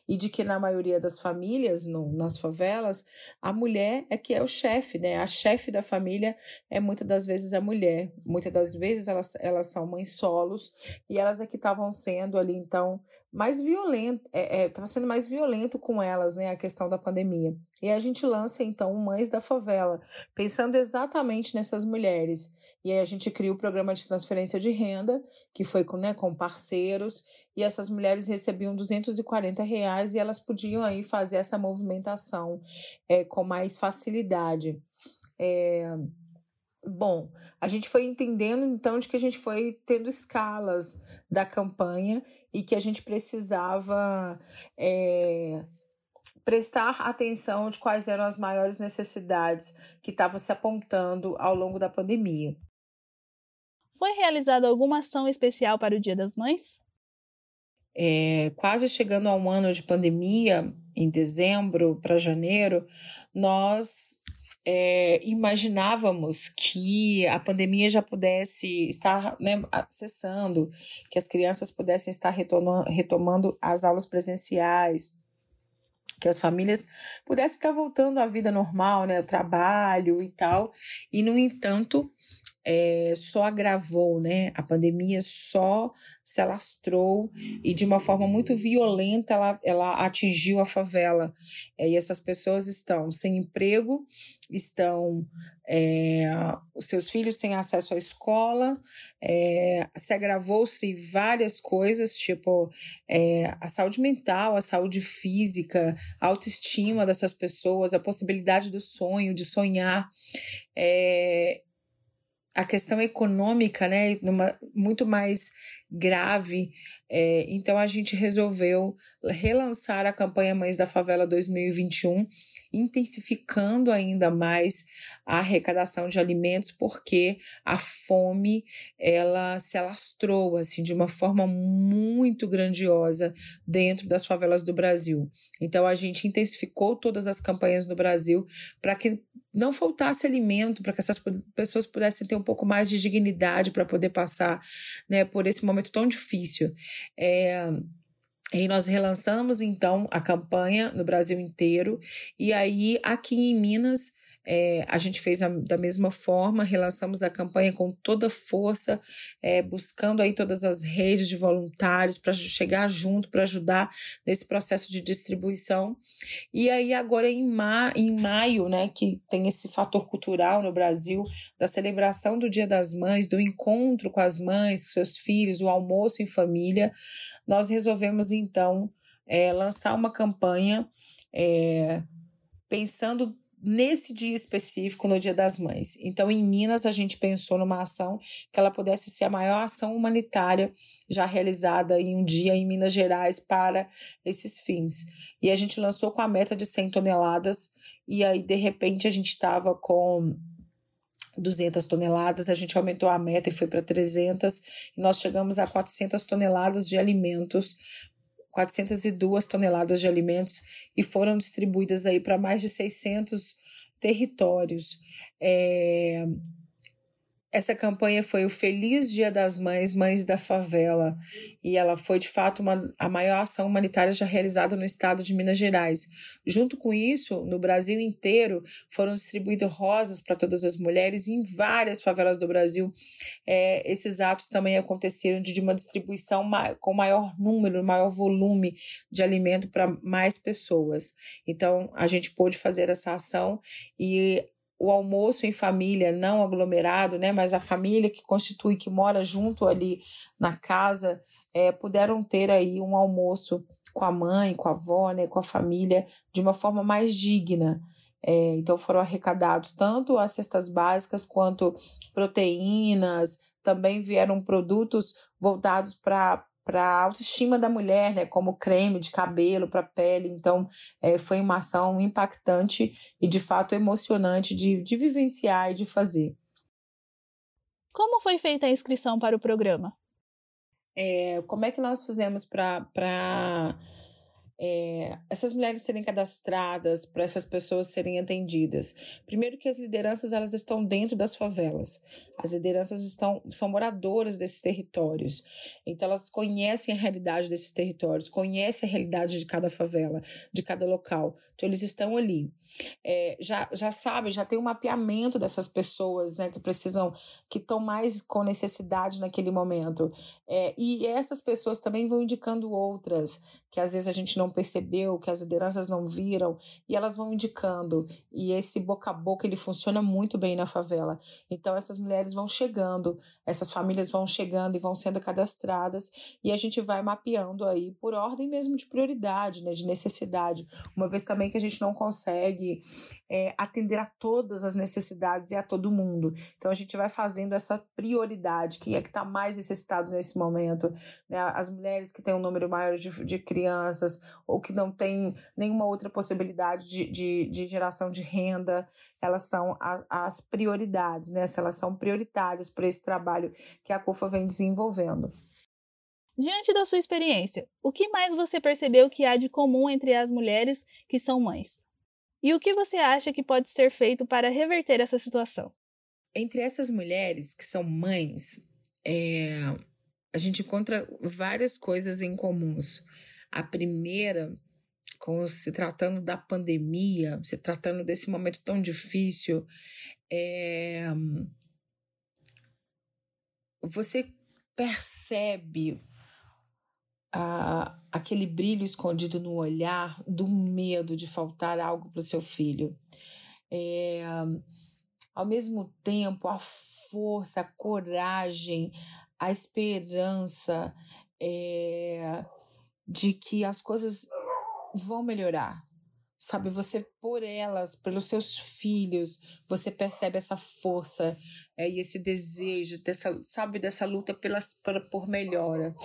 E de que na maioria das famílias, no, nas favelas, a mulher é que é o chefe, né? A chefe da família é muitas das vezes a mulher. Muitas das vezes elas, elas são mães solos e elas é que estavam sendo ali, então, mais violento, estava é, é, sendo mais violento com elas, né, a questão da pandemia. E a gente lança, então, Mães da Favela, pensando exatamente nessas mulheres. E aí a gente cria o programa de transferência de renda, que foi com, né, com parceiros, e essas mulheres recebiam 240 reais e elas podiam aí fazer essa movimentação é, com mais facilidade. É, Bom, a gente foi entendendo então de que a gente foi tendo escalas da campanha e que a gente precisava é, prestar atenção de quais eram as maiores necessidades que estavam se apontando ao longo da pandemia. Foi realizada alguma ação especial para o Dia das Mães? É, quase chegando a um ano de pandemia, em dezembro para janeiro, nós é, imaginávamos que a pandemia já pudesse estar né, que as crianças pudessem estar retomando as aulas presenciais, que as famílias pudessem estar voltando à vida normal, né, o trabalho e tal. E, no entanto, é, só agravou, né? A pandemia só se alastrou e de uma forma muito violenta ela, ela atingiu a favela. É, e essas pessoas estão sem emprego, estão é, os seus filhos sem acesso à escola, é, se agravou-se várias coisas, tipo é, a saúde mental, a saúde física, a autoestima dessas pessoas, a possibilidade do sonho, de sonhar. É, a questão econômica, né, numa, muito mais grave. É, então a gente resolveu relançar a campanha Mães da Favela 2021, intensificando ainda mais a arrecadação de alimentos, porque a fome ela se alastrou assim de uma forma muito grandiosa dentro das favelas do Brasil. Então a gente intensificou todas as campanhas no Brasil para que não faltasse alimento, para que essas pessoas pudessem ter um pouco mais de dignidade para poder passar né, por esse momento tão difícil. É, e nós relançamos então a campanha no Brasil inteiro, e aí aqui em Minas é, a gente fez a, da mesma forma, relançamos a campanha com toda força, é, buscando aí todas as redes de voluntários para chegar junto, para ajudar nesse processo de distribuição. E aí, agora em, ma em maio, né, que tem esse fator cultural no Brasil, da celebração do Dia das Mães, do encontro com as mães, com seus filhos, o almoço em família, nós resolvemos então é, lançar uma campanha. É, pensando nesse dia específico, no Dia das Mães. Então, em Minas, a gente pensou numa ação que ela pudesse ser a maior ação humanitária já realizada em um dia em Minas Gerais para esses fins. E a gente lançou com a meta de 100 toneladas, e aí, de repente, a gente estava com 200 toneladas, a gente aumentou a meta e foi para 300, e nós chegamos a 400 toneladas de alimentos 402 toneladas de alimentos e foram distribuídas aí para mais de 600 territórios. É, essa campanha foi o Feliz Dia das Mães, Mães da Favela, e ela foi de fato uma, a maior ação humanitária já realizada no estado de Minas Gerais. Junto com isso, no Brasil inteiro, foram distribuídas rosas para todas as mulheres em várias favelas do Brasil. É, esses atos também aconteceram de, de uma distribuição ma com maior número, maior volume de alimento para mais pessoas. Então, a gente pôde fazer essa ação e o almoço em família, não aglomerado, né, mas a família que constitui, que mora junto ali na casa, é, puderam ter aí um almoço com a mãe, com a avó, né, com a família, de uma forma mais digna. É, então foram arrecadados tanto as cestas básicas quanto proteínas, também vieram produtos voltados para para a autoestima da mulher, né, como creme de cabelo para pele. Então, é, foi uma ação impactante e, de fato, emocionante de, de vivenciar e de fazer. Como foi feita a inscrição para o programa? É, como é que nós fizemos para é, essas mulheres serem cadastradas, para essas pessoas serem atendidas? Primeiro que as lideranças elas estão dentro das favelas. As lideranças estão, são moradoras desses territórios. Então elas conhecem a realidade desses territórios, conhecem a realidade de cada favela, de cada local. Então eles estão ali. É, já, já sabem, já tem um mapeamento dessas pessoas né, que precisam, que estão mais com necessidade naquele momento. É, e essas pessoas também vão indicando outras que às vezes a gente não percebeu, que as lideranças não viram, e elas vão indicando. E esse boca a boca ele funciona muito bem na favela. Então essas mulheres vão chegando, essas famílias vão chegando e vão sendo cadastradas, e a gente vai mapeando aí por ordem mesmo de prioridade, né, de necessidade. Uma vez também que a gente não consegue é, atender a todas as necessidades e a todo mundo. Então a gente vai fazendo essa prioridade, que é que está mais necessitado nesse momento. Né? As mulheres que têm um número maior de, de crianças ou que não têm nenhuma outra possibilidade de, de, de geração de renda, elas são a, as prioridades, né? elas são prioritárias para esse trabalho que a CUFA vem desenvolvendo. Diante da sua experiência, o que mais você percebeu que há de comum entre as mulheres que são mães? E o que você acha que pode ser feito para reverter essa situação? Entre essas mulheres que são mães, é, a gente encontra várias coisas em comuns. A primeira, com se tratando da pandemia, se tratando desse momento tão difícil, é, você percebe a, aquele brilho escondido no olhar do medo de faltar algo para o seu filho. É, ao mesmo tempo, a força, a coragem, a esperança é, de que as coisas vão melhorar. Sabe, você por elas, pelos seus filhos, você percebe essa força é, e esse desejo, dessa, sabe, dessa luta pelas, por melhora.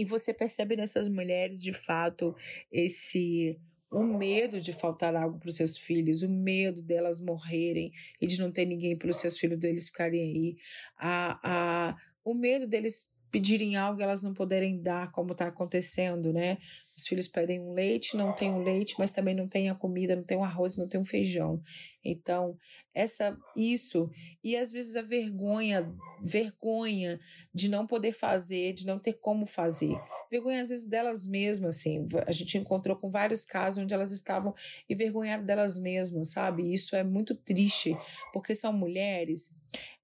E você percebe nessas mulheres, de fato, esse o medo de faltar algo para os seus filhos, o medo delas morrerem e de não ter ninguém para os seus filhos deles ficarem aí, a, a, o medo deles pedirem algo e elas não poderem dar, como está acontecendo, né? Os filhos pedem um leite, não tem o um leite, mas também não tem a comida, não tem o um arroz, não tem o um feijão. Então, essa isso e às vezes a vergonha, vergonha de não poder fazer, de não ter como fazer. Vergonha às vezes delas mesmas, assim. A gente encontrou com vários casos onde elas estavam envergonhadas delas mesmas, sabe? isso é muito triste, porque são mulheres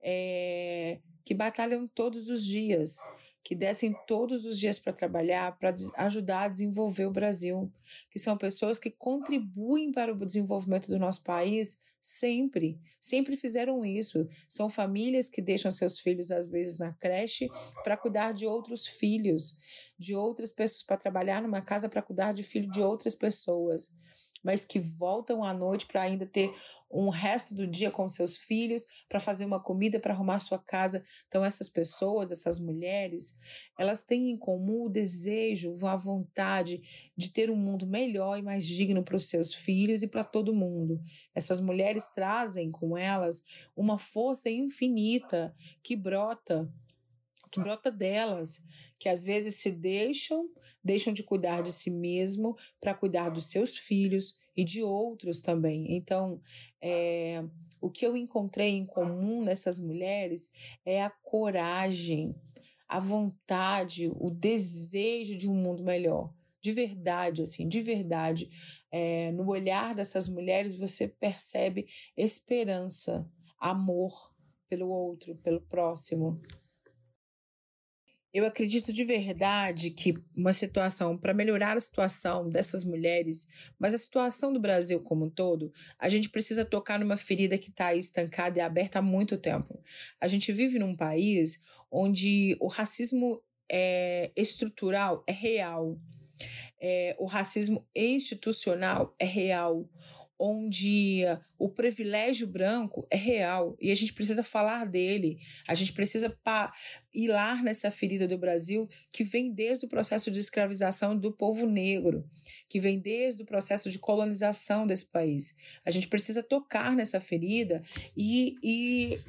é, que batalham todos os dias que descem todos os dias para trabalhar, para ajudar a desenvolver o Brasil, que são pessoas que contribuem para o desenvolvimento do nosso país sempre, sempre fizeram isso. São famílias que deixam seus filhos às vezes na creche para cuidar de outros filhos, de outras pessoas para trabalhar numa casa para cuidar de filho de outras pessoas mas que voltam à noite para ainda ter um resto do dia com seus filhos, para fazer uma comida, para arrumar sua casa. Então, essas pessoas, essas mulheres, elas têm em comum o desejo, a vontade de ter um mundo melhor e mais digno para os seus filhos e para todo mundo. Essas mulheres trazem com elas uma força infinita que brota, que brota delas que às vezes se deixam, deixam de cuidar de si mesmo para cuidar dos seus filhos e de outros também. Então, é, o que eu encontrei em comum nessas mulheres é a coragem, a vontade, o desejo de um mundo melhor. De verdade, assim, de verdade. É, no olhar dessas mulheres você percebe esperança, amor pelo outro, pelo próximo. Eu acredito de verdade que uma situação, para melhorar a situação dessas mulheres, mas a situação do Brasil como um todo, a gente precisa tocar numa ferida que está estancada e aberta há muito tempo. A gente vive num país onde o racismo é estrutural é real. É, o racismo institucional é real onde o privilégio branco é real e a gente precisa falar dele. A gente precisa lá nessa ferida do Brasil que vem desde o processo de escravização do povo negro, que vem desde o processo de colonização desse país. A gente precisa tocar nessa ferida e, e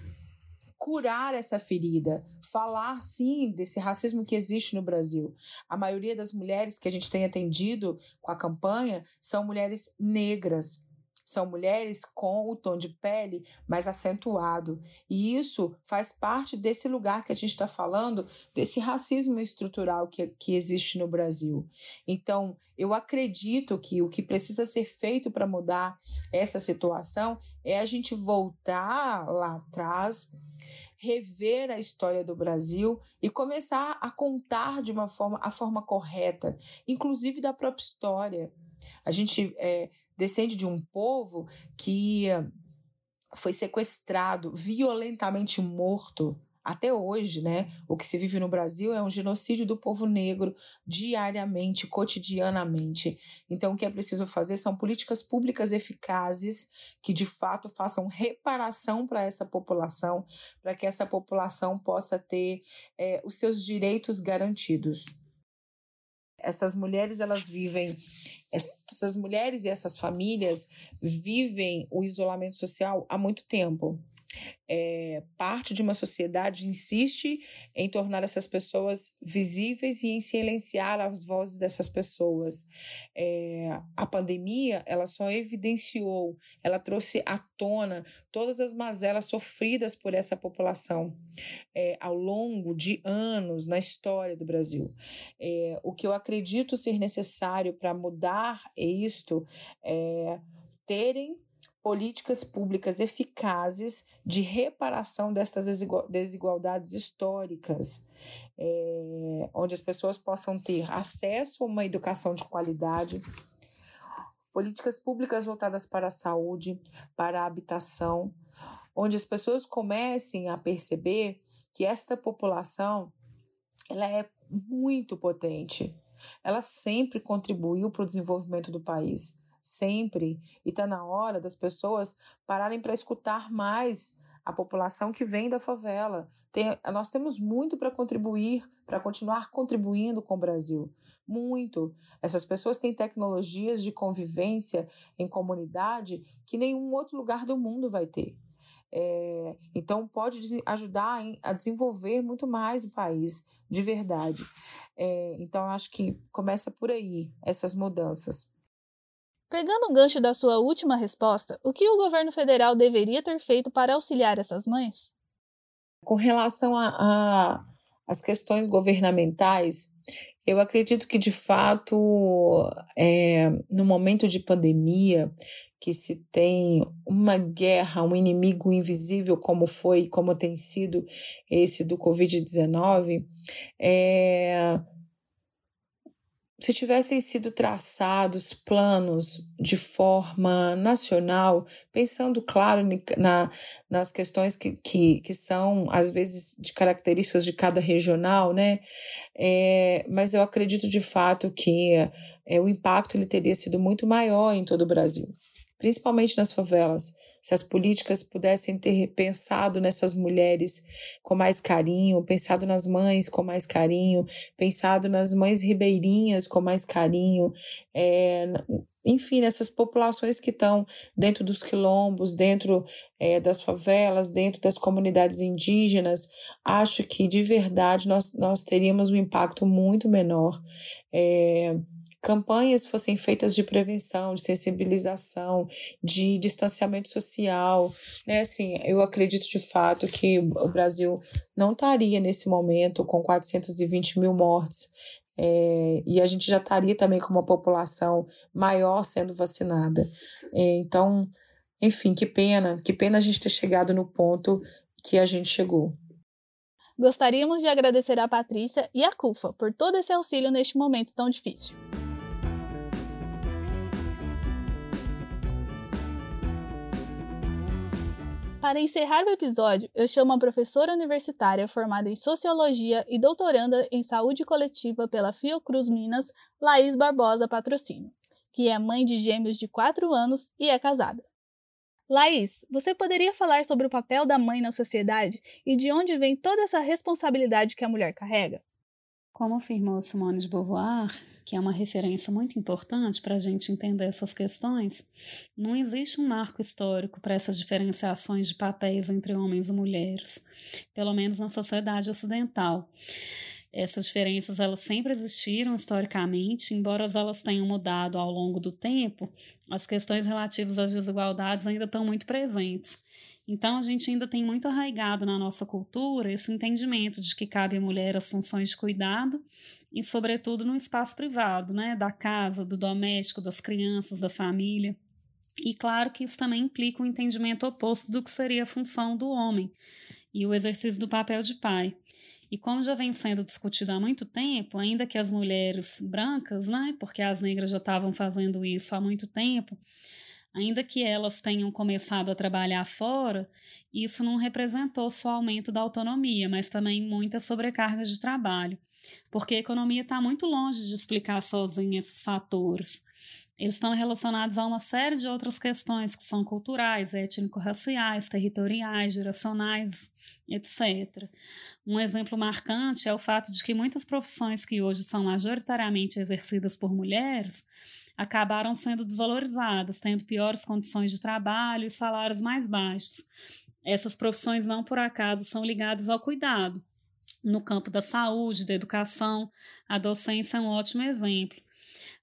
curar essa ferida, falar sim desse racismo que existe no Brasil. A maioria das mulheres que a gente tem atendido com a campanha são mulheres negras, são mulheres com o tom de pele mais acentuado. E isso faz parte desse lugar que a gente está falando, desse racismo estrutural que, que existe no Brasil. Então, eu acredito que o que precisa ser feito para mudar essa situação é a gente voltar lá atrás rever a história do Brasil e começar a contar de uma forma a forma correta, inclusive da própria história. A gente é, descende de um povo que foi sequestrado, violentamente morto. Até hoje, né? O que se vive no Brasil é um genocídio do povo negro diariamente, cotidianamente. Então, o que é preciso fazer são políticas públicas eficazes que de fato façam reparação para essa população, para que essa população possa ter é, os seus direitos garantidos. Essas mulheres elas vivem essas mulheres e essas famílias vivem o isolamento social há muito tempo é, parte de uma sociedade insiste em tornar essas pessoas visíveis e em silenciar as vozes dessas pessoas. É, a pandemia ela só evidenciou, ela trouxe à tona todas as mazelas sofridas por essa população é, ao longo de anos na história do Brasil. É, o que eu acredito ser necessário para mudar isto é terem políticas públicas eficazes de reparação dessas desigualdades históricas, é, onde as pessoas possam ter acesso a uma educação de qualidade, políticas públicas voltadas para a saúde, para a habitação, onde as pessoas comecem a perceber que esta população ela é muito potente. Ela sempre contribuiu para o desenvolvimento do país sempre. E está na hora das pessoas pararem para escutar mais a população que vem da favela. Tem, nós temos muito para contribuir, para continuar contribuindo com o Brasil. Muito. Essas pessoas têm tecnologias de convivência em comunidade que nenhum outro lugar do mundo vai ter. É, então, pode ajudar a desenvolver muito mais o país, de verdade. É, então, acho que começa por aí, essas mudanças. Pegando o gancho da sua última resposta, o que o governo federal deveria ter feito para auxiliar essas mães? Com relação às questões governamentais, eu acredito que, de fato, é, no momento de pandemia, que se tem uma guerra, um inimigo invisível, como foi, como tem sido esse do Covid-19, é, se tivessem sido traçados planos de forma nacional, pensando, claro, na, nas questões que, que, que são, às vezes, de características de cada regional, né? É, mas eu acredito de fato que é, o impacto ele teria sido muito maior em todo o Brasil, principalmente nas favelas se as políticas pudessem ter pensado nessas mulheres com mais carinho, pensado nas mães com mais carinho, pensado nas mães ribeirinhas com mais carinho, é, enfim, nessas populações que estão dentro dos quilombos, dentro é, das favelas, dentro das comunidades indígenas, acho que de verdade nós, nós teríamos um impacto muito menor. É, campanhas fossem feitas de prevenção, de sensibilização, de distanciamento social, né? Assim, eu acredito de fato que o Brasil não estaria nesse momento com 420 mil mortes. É, e a gente já estaria também com uma população maior sendo vacinada. É, então, enfim, que pena, que pena a gente ter chegado no ponto que a gente chegou. Gostaríamos de agradecer a Patrícia e a CUFA por todo esse auxílio neste momento tão difícil. Para encerrar o episódio, eu chamo a professora universitária formada em Sociologia e doutoranda em Saúde Coletiva pela Fiocruz Minas, Laís Barbosa Patrocínio, que é mãe de gêmeos de 4 anos e é casada. Laís, você poderia falar sobre o papel da mãe na sociedade e de onde vem toda essa responsabilidade que a mulher carrega? Como afirmou Simone de Beauvoir, que é uma referência muito importante para a gente entender essas questões, não existe um marco histórico para essas diferenciações de papéis entre homens e mulheres, pelo menos na sociedade ocidental. Essas diferenças elas sempre existiram historicamente, embora elas tenham mudado ao longo do tempo, as questões relativas às desigualdades ainda estão muito presentes. Então, a gente ainda tem muito arraigado na nossa cultura esse entendimento de que cabe à mulher as funções de cuidado e, sobretudo, no espaço privado, né, da casa, do doméstico, das crianças, da família. E claro que isso também implica um entendimento oposto do que seria a função do homem e o exercício do papel de pai. E como já vem sendo discutido há muito tempo, ainda que as mulheres brancas, né, porque as negras já estavam fazendo isso há muito tempo, ainda que elas tenham começado a trabalhar fora, isso não representou só aumento da autonomia, mas também muita sobrecarga de trabalho, porque a economia está muito longe de explicar sozinha esses fatores. Eles estão relacionados a uma série de outras questões que são culturais, étnico-raciais, territoriais, geracionais, etc. Um exemplo marcante é o fato de que muitas profissões que hoje são majoritariamente exercidas por mulheres acabaram sendo desvalorizadas, tendo piores condições de trabalho e salários mais baixos. Essas profissões não por acaso são ligadas ao cuidado. No campo da saúde, da educação, a docência é um ótimo exemplo.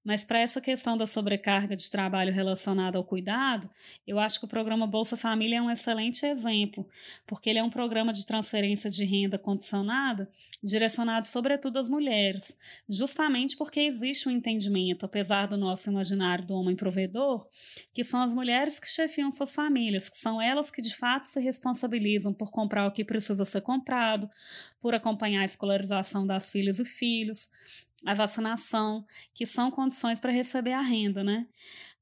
Mas para essa questão da sobrecarga de trabalho relacionada ao cuidado, eu acho que o programa Bolsa Família é um excelente exemplo, porque ele é um programa de transferência de renda condicionada direcionado sobretudo às mulheres, justamente porque existe um entendimento, apesar do nosso imaginário do homem provedor, que são as mulheres que chefiam suas famílias, que são elas que de fato se responsabilizam por comprar o que precisa ser comprado, por acompanhar a escolarização das filhas e filhos, a vacinação, que são condições para receber a renda, né?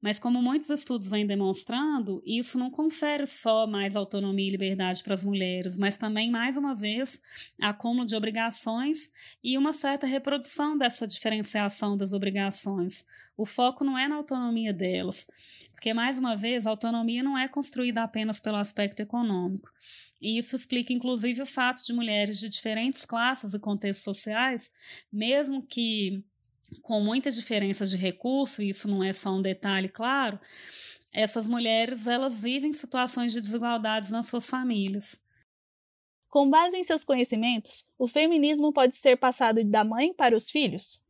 Mas como muitos estudos vêm demonstrando, isso não confere só mais autonomia e liberdade para as mulheres, mas também, mais uma vez, acúmulo de obrigações e uma certa reprodução dessa diferenciação das obrigações. O foco não é na autonomia delas, porque, mais uma vez, a autonomia não é construída apenas pelo aspecto econômico. E isso explica, inclusive, o fato de mulheres de diferentes classes e contextos sociais, mesmo que com muitas diferenças de recurso, e isso não é só um detalhe, claro, essas mulheres elas vivem situações de desigualdades nas suas famílias. Com base em seus conhecimentos, o feminismo pode ser passado da mãe para os filhos?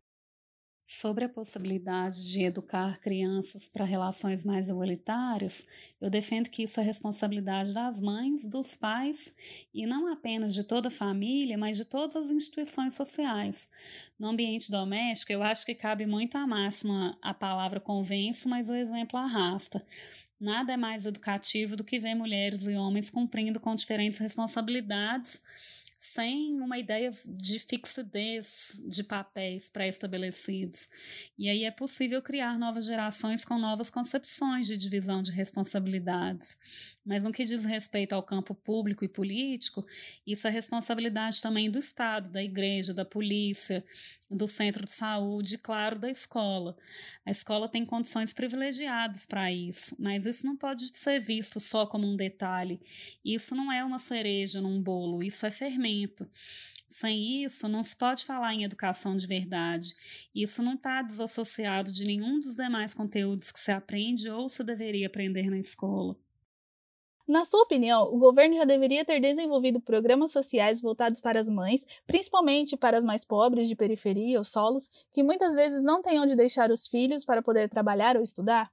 Sobre a possibilidade de educar crianças para relações mais igualitárias, eu defendo que isso é responsabilidade das mães, dos pais e não apenas de toda a família, mas de todas as instituições sociais. No ambiente doméstico, eu acho que cabe muito a máxima a palavra convence, mas o exemplo arrasta. Nada é mais educativo do que ver mulheres e homens cumprindo com diferentes responsabilidades sem uma ideia de fixidez de papéis pré-estabelecidos. E aí é possível criar novas gerações com novas concepções de divisão de responsabilidades. Mas no que diz respeito ao campo público e político, isso é responsabilidade também do Estado, da igreja, da polícia, do centro de saúde claro, da escola. A escola tem condições privilegiadas para isso, mas isso não pode ser visto só como um detalhe. Isso não é uma cereja num bolo, isso é fermento. Sem isso, não se pode falar em educação de verdade. Isso não está desassociado de nenhum dos demais conteúdos que se aprende ou se deveria aprender na escola. Na sua opinião, o governo já deveria ter desenvolvido programas sociais voltados para as mães, principalmente para as mais pobres de periferia ou solos, que muitas vezes não têm onde deixar os filhos para poder trabalhar ou estudar?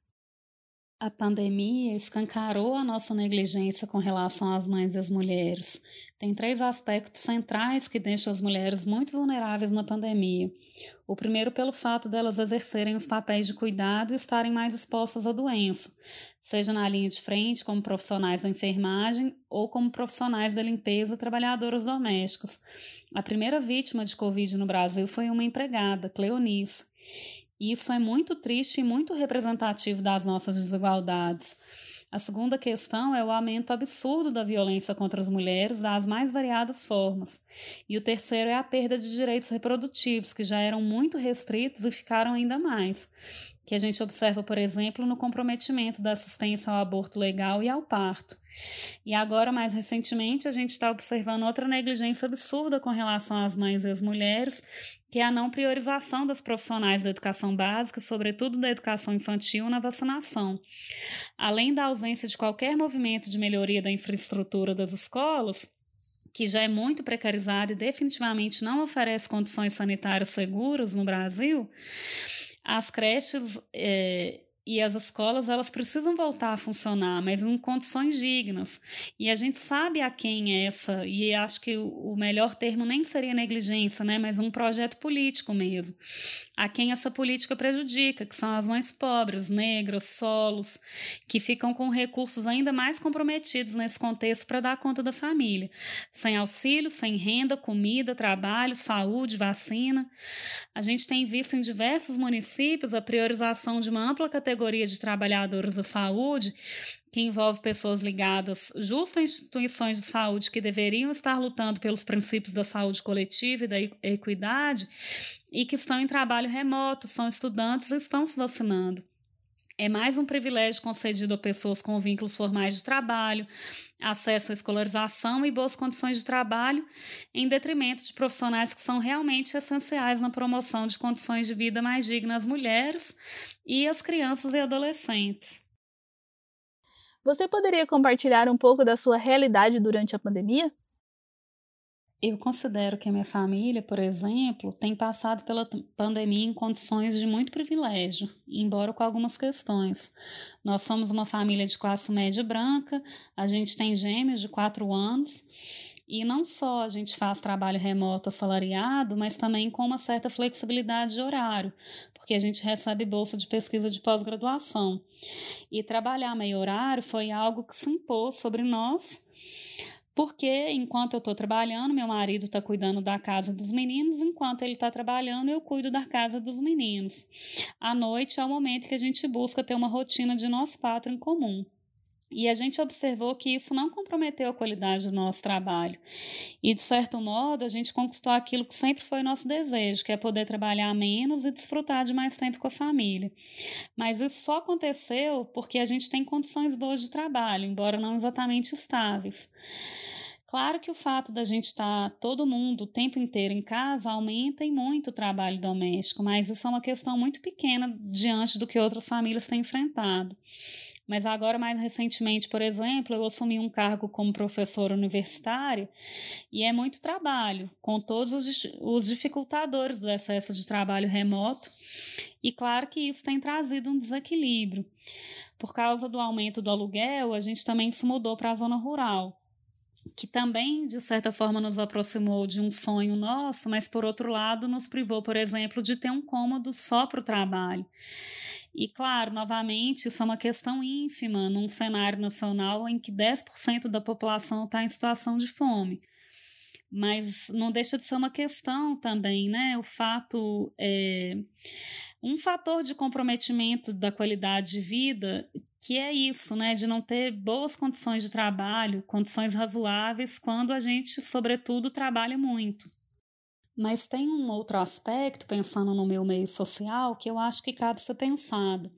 A pandemia escancarou a nossa negligência com relação às mães e às mulheres. Tem três aspectos centrais que deixam as mulheres muito vulneráveis na pandemia. O primeiro, pelo fato delas exercerem os papéis de cuidado e estarem mais expostas à doença, seja na linha de frente, como profissionais da enfermagem, ou como profissionais da limpeza, trabalhadoras domésticas. A primeira vítima de Covid no Brasil foi uma empregada, Cleonice. Isso é muito triste e muito representativo das nossas desigualdades. A segunda questão é o aumento absurdo da violência contra as mulheres das mais variadas formas. E o terceiro é a perda de direitos reprodutivos, que já eram muito restritos e ficaram ainda mais. Que a gente observa, por exemplo, no comprometimento da assistência ao aborto legal e ao parto. E agora, mais recentemente, a gente está observando outra negligência absurda com relação às mães e às mulheres, que é a não priorização das profissionais da educação básica, sobretudo da educação infantil, na vacinação. Além da ausência de qualquer movimento de melhoria da infraestrutura das escolas, que já é muito precarizada e definitivamente não oferece condições sanitárias seguras no Brasil, as creches é, e as escolas elas precisam voltar a funcionar, mas em condições dignas. E a gente sabe a quem é essa, e acho que o melhor termo nem seria negligência, né, mas um projeto político mesmo. A quem essa política prejudica, que são as mães pobres, negras, solos, que ficam com recursos ainda mais comprometidos nesse contexto para dar conta da família, sem auxílio, sem renda, comida, trabalho, saúde, vacina. A gente tem visto em diversos municípios a priorização de uma ampla categoria categoria de trabalhadores da saúde, que envolve pessoas ligadas justo a instituições de saúde que deveriam estar lutando pelos princípios da saúde coletiva e da equidade, e que estão em trabalho remoto, são estudantes e estão se vacinando é mais um privilégio concedido a pessoas com vínculos formais de trabalho, acesso à escolarização e boas condições de trabalho, em detrimento de profissionais que são realmente essenciais na promoção de condições de vida mais dignas às mulheres e às crianças e adolescentes. Você poderia compartilhar um pouco da sua realidade durante a pandemia? Eu considero que a minha família, por exemplo, tem passado pela pandemia em condições de muito privilégio, embora com algumas questões. Nós somos uma família de classe média branca, a gente tem gêmeos de quatro anos, e não só a gente faz trabalho remoto assalariado, mas também com uma certa flexibilidade de horário, porque a gente recebe bolsa de pesquisa de pós-graduação. E trabalhar meio horário foi algo que se impôs sobre nós porque enquanto eu estou trabalhando, meu marido está cuidando da casa dos meninos, enquanto ele está trabalhando, eu cuido da casa dos meninos. À noite é o momento que a gente busca ter uma rotina de nós quatro em comum. E a gente observou que isso não comprometeu a qualidade do nosso trabalho. E, de certo modo, a gente conquistou aquilo que sempre foi nosso desejo, que é poder trabalhar menos e desfrutar de mais tempo com a família. Mas isso só aconteceu porque a gente tem condições boas de trabalho, embora não exatamente estáveis. Claro que o fato da gente estar todo mundo o tempo inteiro em casa aumenta e muito o trabalho doméstico, mas isso é uma questão muito pequena diante do que outras famílias têm enfrentado. Mas agora, mais recentemente, por exemplo, eu assumi um cargo como professora universitária e é muito trabalho, com todos os, os dificultadores do excesso de trabalho remoto. E claro que isso tem trazido um desequilíbrio. Por causa do aumento do aluguel, a gente também se mudou para a zona rural que também, de certa forma, nos aproximou de um sonho nosso, mas, por outro lado, nos privou, por exemplo, de ter um cômodo só para o trabalho. E, claro, novamente, isso é uma questão ínfima num cenário nacional em que 10% da população está em situação de fome. Mas não deixa de ser uma questão também, né? O fato. É, um fator de comprometimento da qualidade de vida que é isso, né, de não ter boas condições de trabalho, condições razoáveis quando a gente, sobretudo, trabalha muito. Mas tem um outro aspecto, pensando no meu meio social, que eu acho que cabe ser pensado.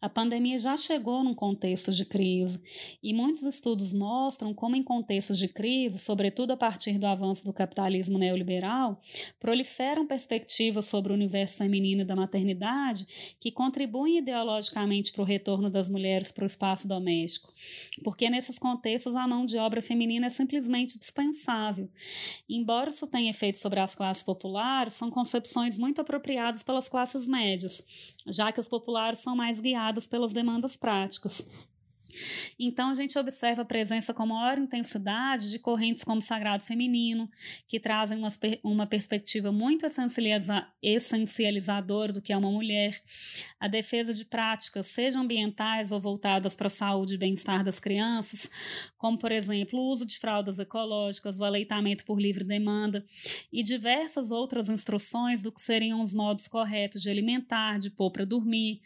A pandemia já chegou num contexto de crise, e muitos estudos mostram como, em contextos de crise, sobretudo a partir do avanço do capitalismo neoliberal, proliferam perspectivas sobre o universo feminino e da maternidade que contribuem ideologicamente para o retorno das mulheres para o espaço doméstico. Porque nesses contextos a mão de obra feminina é simplesmente dispensável. Embora isso tenha efeito sobre as classes classes populares são concepções muito apropriadas pelas classes médias, já que as populares são mais guiadas pelas demandas práticas. Então, a gente observa a presença com maior intensidade de correntes como sagrado feminino, que trazem uma, uma perspectiva muito essencializadora do que é uma mulher, a defesa de práticas, sejam ambientais ou voltadas para a saúde e bem-estar das crianças, como, por exemplo, o uso de fraldas ecológicas, o aleitamento por livre demanda e diversas outras instruções do que seriam os modos corretos de alimentar, de pôr para dormir,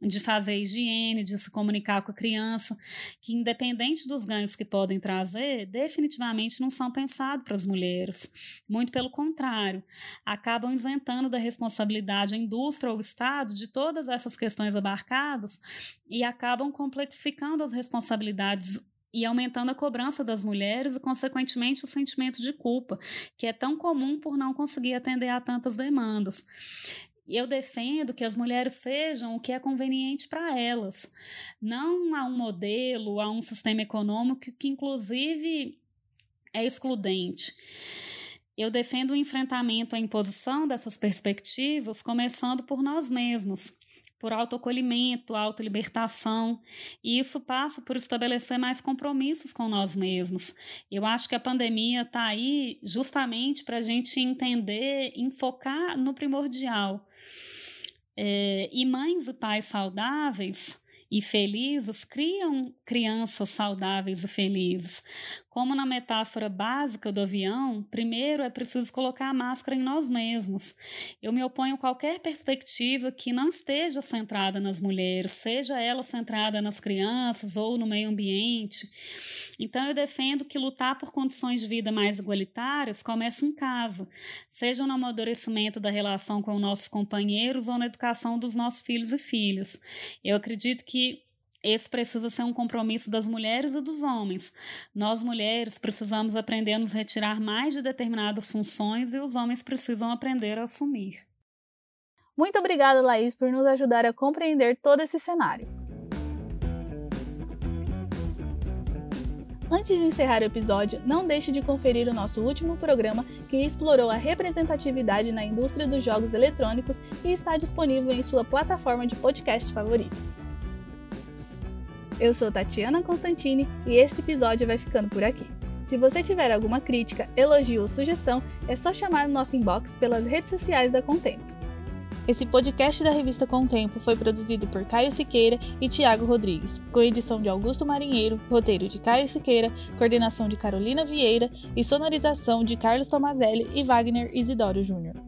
de fazer higiene, de se comunicar com a criança que independente dos ganhos que podem trazer, definitivamente não são pensados para as mulheres. Muito pelo contrário, acabam isentando da responsabilidade a indústria ou o Estado de todas essas questões abarcadas e acabam complexificando as responsabilidades e aumentando a cobrança das mulheres e, consequentemente, o sentimento de culpa, que é tão comum por não conseguir atender a tantas demandas. Eu defendo que as mulheres sejam o que é conveniente para elas, não a um modelo, a um sistema econômico que, inclusive, é excludente. Eu defendo o enfrentamento à imposição dessas perspectivas, começando por nós mesmos por autoacolhimento, autolibertação, e isso passa por estabelecer mais compromissos com nós mesmos. Eu acho que a pandemia está aí justamente para a gente entender, enfocar no primordial. É, e mães e pais saudáveis e felizes criam crianças saudáveis e felizes. Como na metáfora básica do avião, primeiro é preciso colocar a máscara em nós mesmos. Eu me oponho a qualquer perspectiva que não esteja centrada nas mulheres, seja ela centrada nas crianças ou no meio ambiente. Então eu defendo que lutar por condições de vida mais igualitárias começa em casa, seja no amadurecimento da relação com nossos companheiros ou na educação dos nossos filhos e filhas. Eu acredito que esse precisa ser um compromisso das mulheres e dos homens. Nós, mulheres, precisamos aprender a nos retirar mais de determinadas funções e os homens precisam aprender a assumir. Muito obrigada, Laís, por nos ajudar a compreender todo esse cenário. Antes de encerrar o episódio, não deixe de conferir o nosso último programa que explorou a representatividade na indústria dos jogos eletrônicos e está disponível em sua plataforma de podcast favorita. Eu sou Tatiana Constantini e este episódio vai ficando por aqui. Se você tiver alguma crítica, elogio ou sugestão, é só chamar no nosso inbox pelas redes sociais da Contempo. Esse podcast da revista Contempo foi produzido por Caio Siqueira e Tiago Rodrigues, com edição de Augusto Marinheiro, roteiro de Caio Siqueira, coordenação de Carolina Vieira e sonorização de Carlos Tomazelli e Wagner Isidoro Júnior.